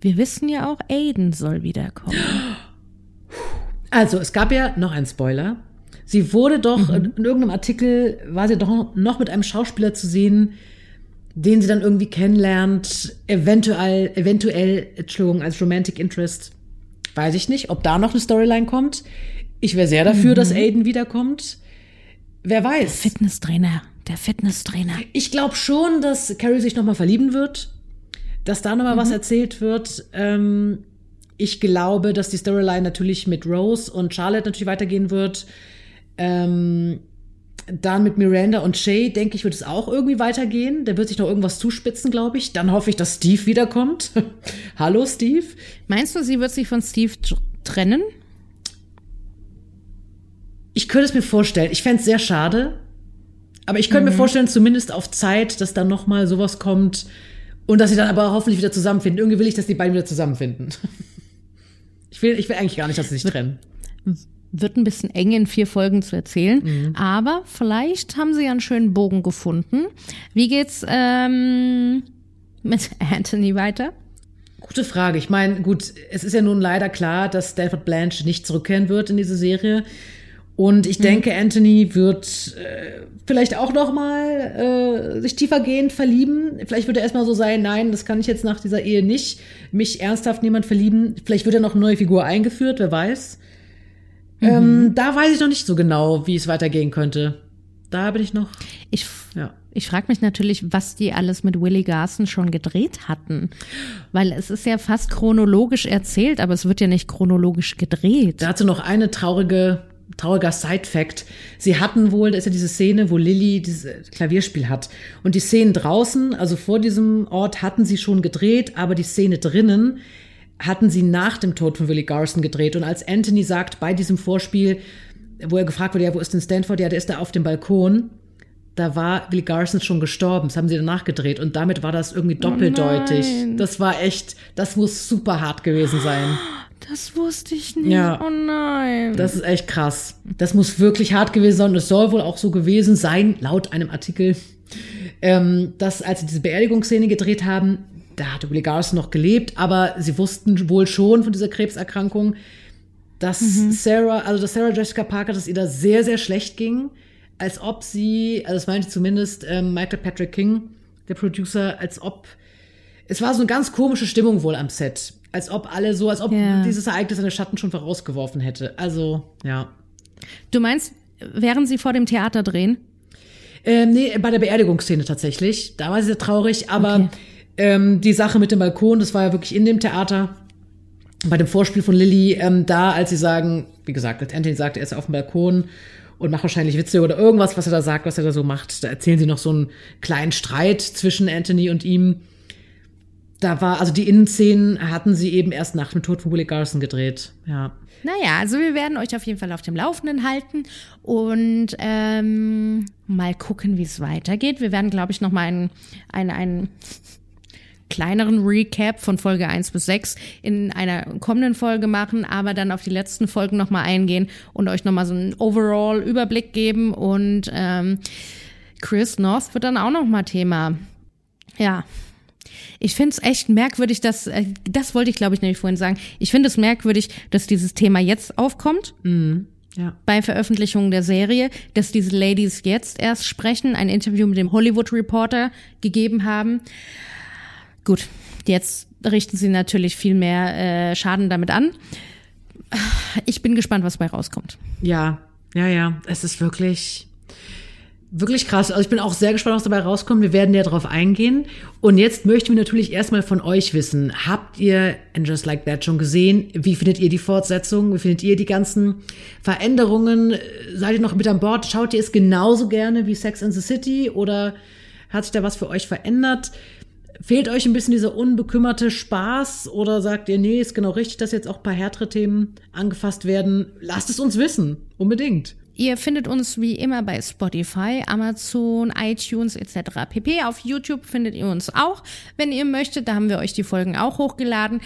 Speaker 4: wir wissen ja auch, Aiden soll wiederkommen.
Speaker 3: Also, es gab ja noch einen Spoiler. Sie wurde doch, mhm. in irgendeinem Artikel war sie doch noch mit einem Schauspieler zu sehen, den sie dann irgendwie kennenlernt, eventuell, eventuell, Entschuldigung, als Romantic Interest. Weiß ich nicht, ob da noch eine Storyline kommt. Ich wäre sehr dafür, mhm. dass Aiden wiederkommt. Wer weiß. Der
Speaker 4: Fitnesstrainer, der Fitnesstrainer.
Speaker 3: Ich glaube schon, dass Carrie sich nochmal verlieben wird, dass da nochmal mhm. was erzählt wird. Ähm, ich glaube, dass die Storyline natürlich mit Rose und Charlotte natürlich weitergehen wird. Ähm, dann mit Miranda und Shay, denke ich, wird es auch irgendwie weitergehen. Da wird sich noch irgendwas zuspitzen, glaube ich. Dann hoffe ich, dass Steve wiederkommt. Hallo, Steve.
Speaker 4: Meinst du, sie wird sich von Steve trennen?
Speaker 3: Ich könnte es mir vorstellen. Ich fände es sehr schade. Aber ich könnte mhm. mir vorstellen, zumindest auf Zeit, dass dann noch mal sowas kommt und dass sie dann aber hoffentlich wieder zusammenfinden. Irgendwie will ich, dass die beiden wieder zusammenfinden. Ich will, ich will eigentlich gar nicht, dass sie sich trennen
Speaker 4: wird ein bisschen eng in vier Folgen zu erzählen, mhm. aber vielleicht haben sie ja einen schönen Bogen gefunden. Wie geht's ähm, mit Anthony weiter?
Speaker 3: Gute Frage. Ich meine, gut, es ist ja nun leider klar, dass Stanford Blanche nicht zurückkehren wird in diese Serie. Und ich mhm. denke, Anthony wird äh, vielleicht auch noch mal äh, sich tiefergehend verlieben. Vielleicht wird er erstmal so sein, nein, das kann ich jetzt nach dieser Ehe nicht. Mich ernsthaft niemand verlieben. Vielleicht wird er noch eine neue Figur eingeführt, wer weiß. Mhm. Ähm, da weiß ich noch nicht so genau, wie es weitergehen könnte. Da bin ich noch.
Speaker 4: Ich, ja. ich frage mich natürlich, was die alles mit Willie Garson schon gedreht hatten. Weil es ist ja fast chronologisch erzählt, aber es wird ja nicht chronologisch gedreht.
Speaker 3: Dazu noch eine traurige trauriger Side-Fact. Sie hatten wohl, da ist ja diese Szene, wo Lilly dieses Klavierspiel hat. Und die Szenen draußen, also vor diesem Ort, hatten sie schon gedreht, aber die Szene drinnen hatten sie nach dem Tod von Willie Garson gedreht. Und als Anthony sagt bei diesem Vorspiel, wo er gefragt wurde, ja, wo ist denn Stanford? Ja, der ist da auf dem Balkon. Da war Willie Garson schon gestorben. Das haben sie danach gedreht. Und damit war das irgendwie doppeldeutig. Oh das war echt, das muss super hart gewesen sein.
Speaker 4: Das wusste ich nicht. Ja. Oh nein.
Speaker 3: Das ist echt krass. Das muss wirklich hart gewesen sein. Und es soll wohl auch so gewesen sein, laut einem Artikel, ähm, dass als sie diese Beerdigungsszene gedreht haben, da hatte Willie Garson noch gelebt, aber sie wussten wohl schon von dieser Krebserkrankung, dass mhm. Sarah, also dass Sarah Jessica Parker, dass ihr da sehr, sehr schlecht ging, als ob sie, also das meinte zumindest ähm, Michael Patrick King, der Producer, als ob es war so eine ganz komische Stimmung wohl am Set, als ob alle so, als ob ja. dieses Ereignis seine Schatten schon vorausgeworfen hätte. Also ja.
Speaker 4: Du meinst, während sie vor dem Theater drehen?
Speaker 3: Ähm, nee, bei der Beerdigungsszene tatsächlich. Da war sie sehr traurig, aber okay. Ähm, die Sache mit dem Balkon, das war ja wirklich in dem Theater. Bei dem Vorspiel von Lilly, ähm, da, als sie sagen, wie gesagt, als Anthony sagt, er ist auf dem Balkon und macht wahrscheinlich Witze oder irgendwas, was er da sagt, was er da so macht. Da erzählen sie noch so einen kleinen Streit zwischen Anthony und ihm. Da war, also die Innenszenen hatten sie eben erst nach dem Tod von Willie Garson gedreht. Ja.
Speaker 4: Naja, also wir werden euch auf jeden Fall auf dem Laufenden halten und ähm, mal gucken, wie es weitergeht. Wir werden, glaube ich, noch mal einen, einen, kleineren Recap von Folge 1 bis 6 in einer kommenden Folge machen, aber dann auf die letzten Folgen noch mal eingehen und euch noch mal so einen Overall-Überblick geben und ähm, Chris North wird dann auch noch mal Thema. Ja, ich finde es echt merkwürdig, dass, äh, das wollte ich glaube ich nämlich vorhin sagen, ich finde es merkwürdig, dass dieses Thema jetzt aufkommt.
Speaker 3: Mhm. Ja.
Speaker 4: Bei Veröffentlichung der Serie, dass diese Ladies jetzt erst sprechen, ein Interview mit dem Hollywood Reporter gegeben haben. Gut, jetzt richten sie natürlich viel mehr äh, Schaden damit an. Ich bin gespannt, was bei rauskommt.
Speaker 3: Ja, ja, ja. Es ist wirklich, wirklich krass. Also ich bin auch sehr gespannt, was dabei rauskommt. Wir werden ja darauf eingehen. Und jetzt möchten wir natürlich erstmal von euch wissen. Habt ihr And Just Like That schon gesehen? Wie findet ihr die Fortsetzung? Wie findet ihr die ganzen Veränderungen? Seid ihr noch mit an Bord? Schaut ihr es genauso gerne wie Sex in the City? Oder hat sich da was für euch verändert? Fehlt euch ein bisschen dieser unbekümmerte Spaß oder sagt ihr, nee, ist genau richtig, dass jetzt auch ein paar härtere Themen angefasst werden? Lasst es uns wissen. Unbedingt.
Speaker 4: Ihr findet uns wie immer bei Spotify, Amazon, iTunes etc. pp. Auf YouTube findet ihr uns auch, wenn ihr möchtet. Da haben wir euch die Folgen auch hochgeladen.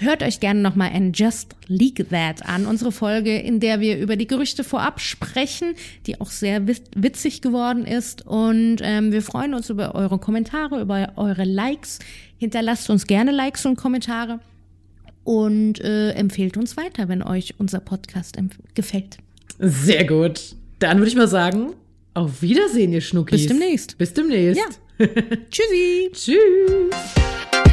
Speaker 4: Hört euch gerne nochmal And Just Leak That an, unsere Folge, in der wir über die Gerüchte vorab sprechen, die auch sehr witzig geworden ist. Und ähm, wir freuen uns über eure Kommentare, über eure Likes. Hinterlasst uns gerne Likes und Kommentare und äh, empfehlt uns weiter, wenn euch unser Podcast gefällt.
Speaker 3: Sehr gut. Dann würde ich mal sagen, auf Wiedersehen, ihr Schnuckis.
Speaker 4: Bis demnächst.
Speaker 3: Bis demnächst.
Speaker 4: Ja. Tschüssi.
Speaker 3: Tschüss.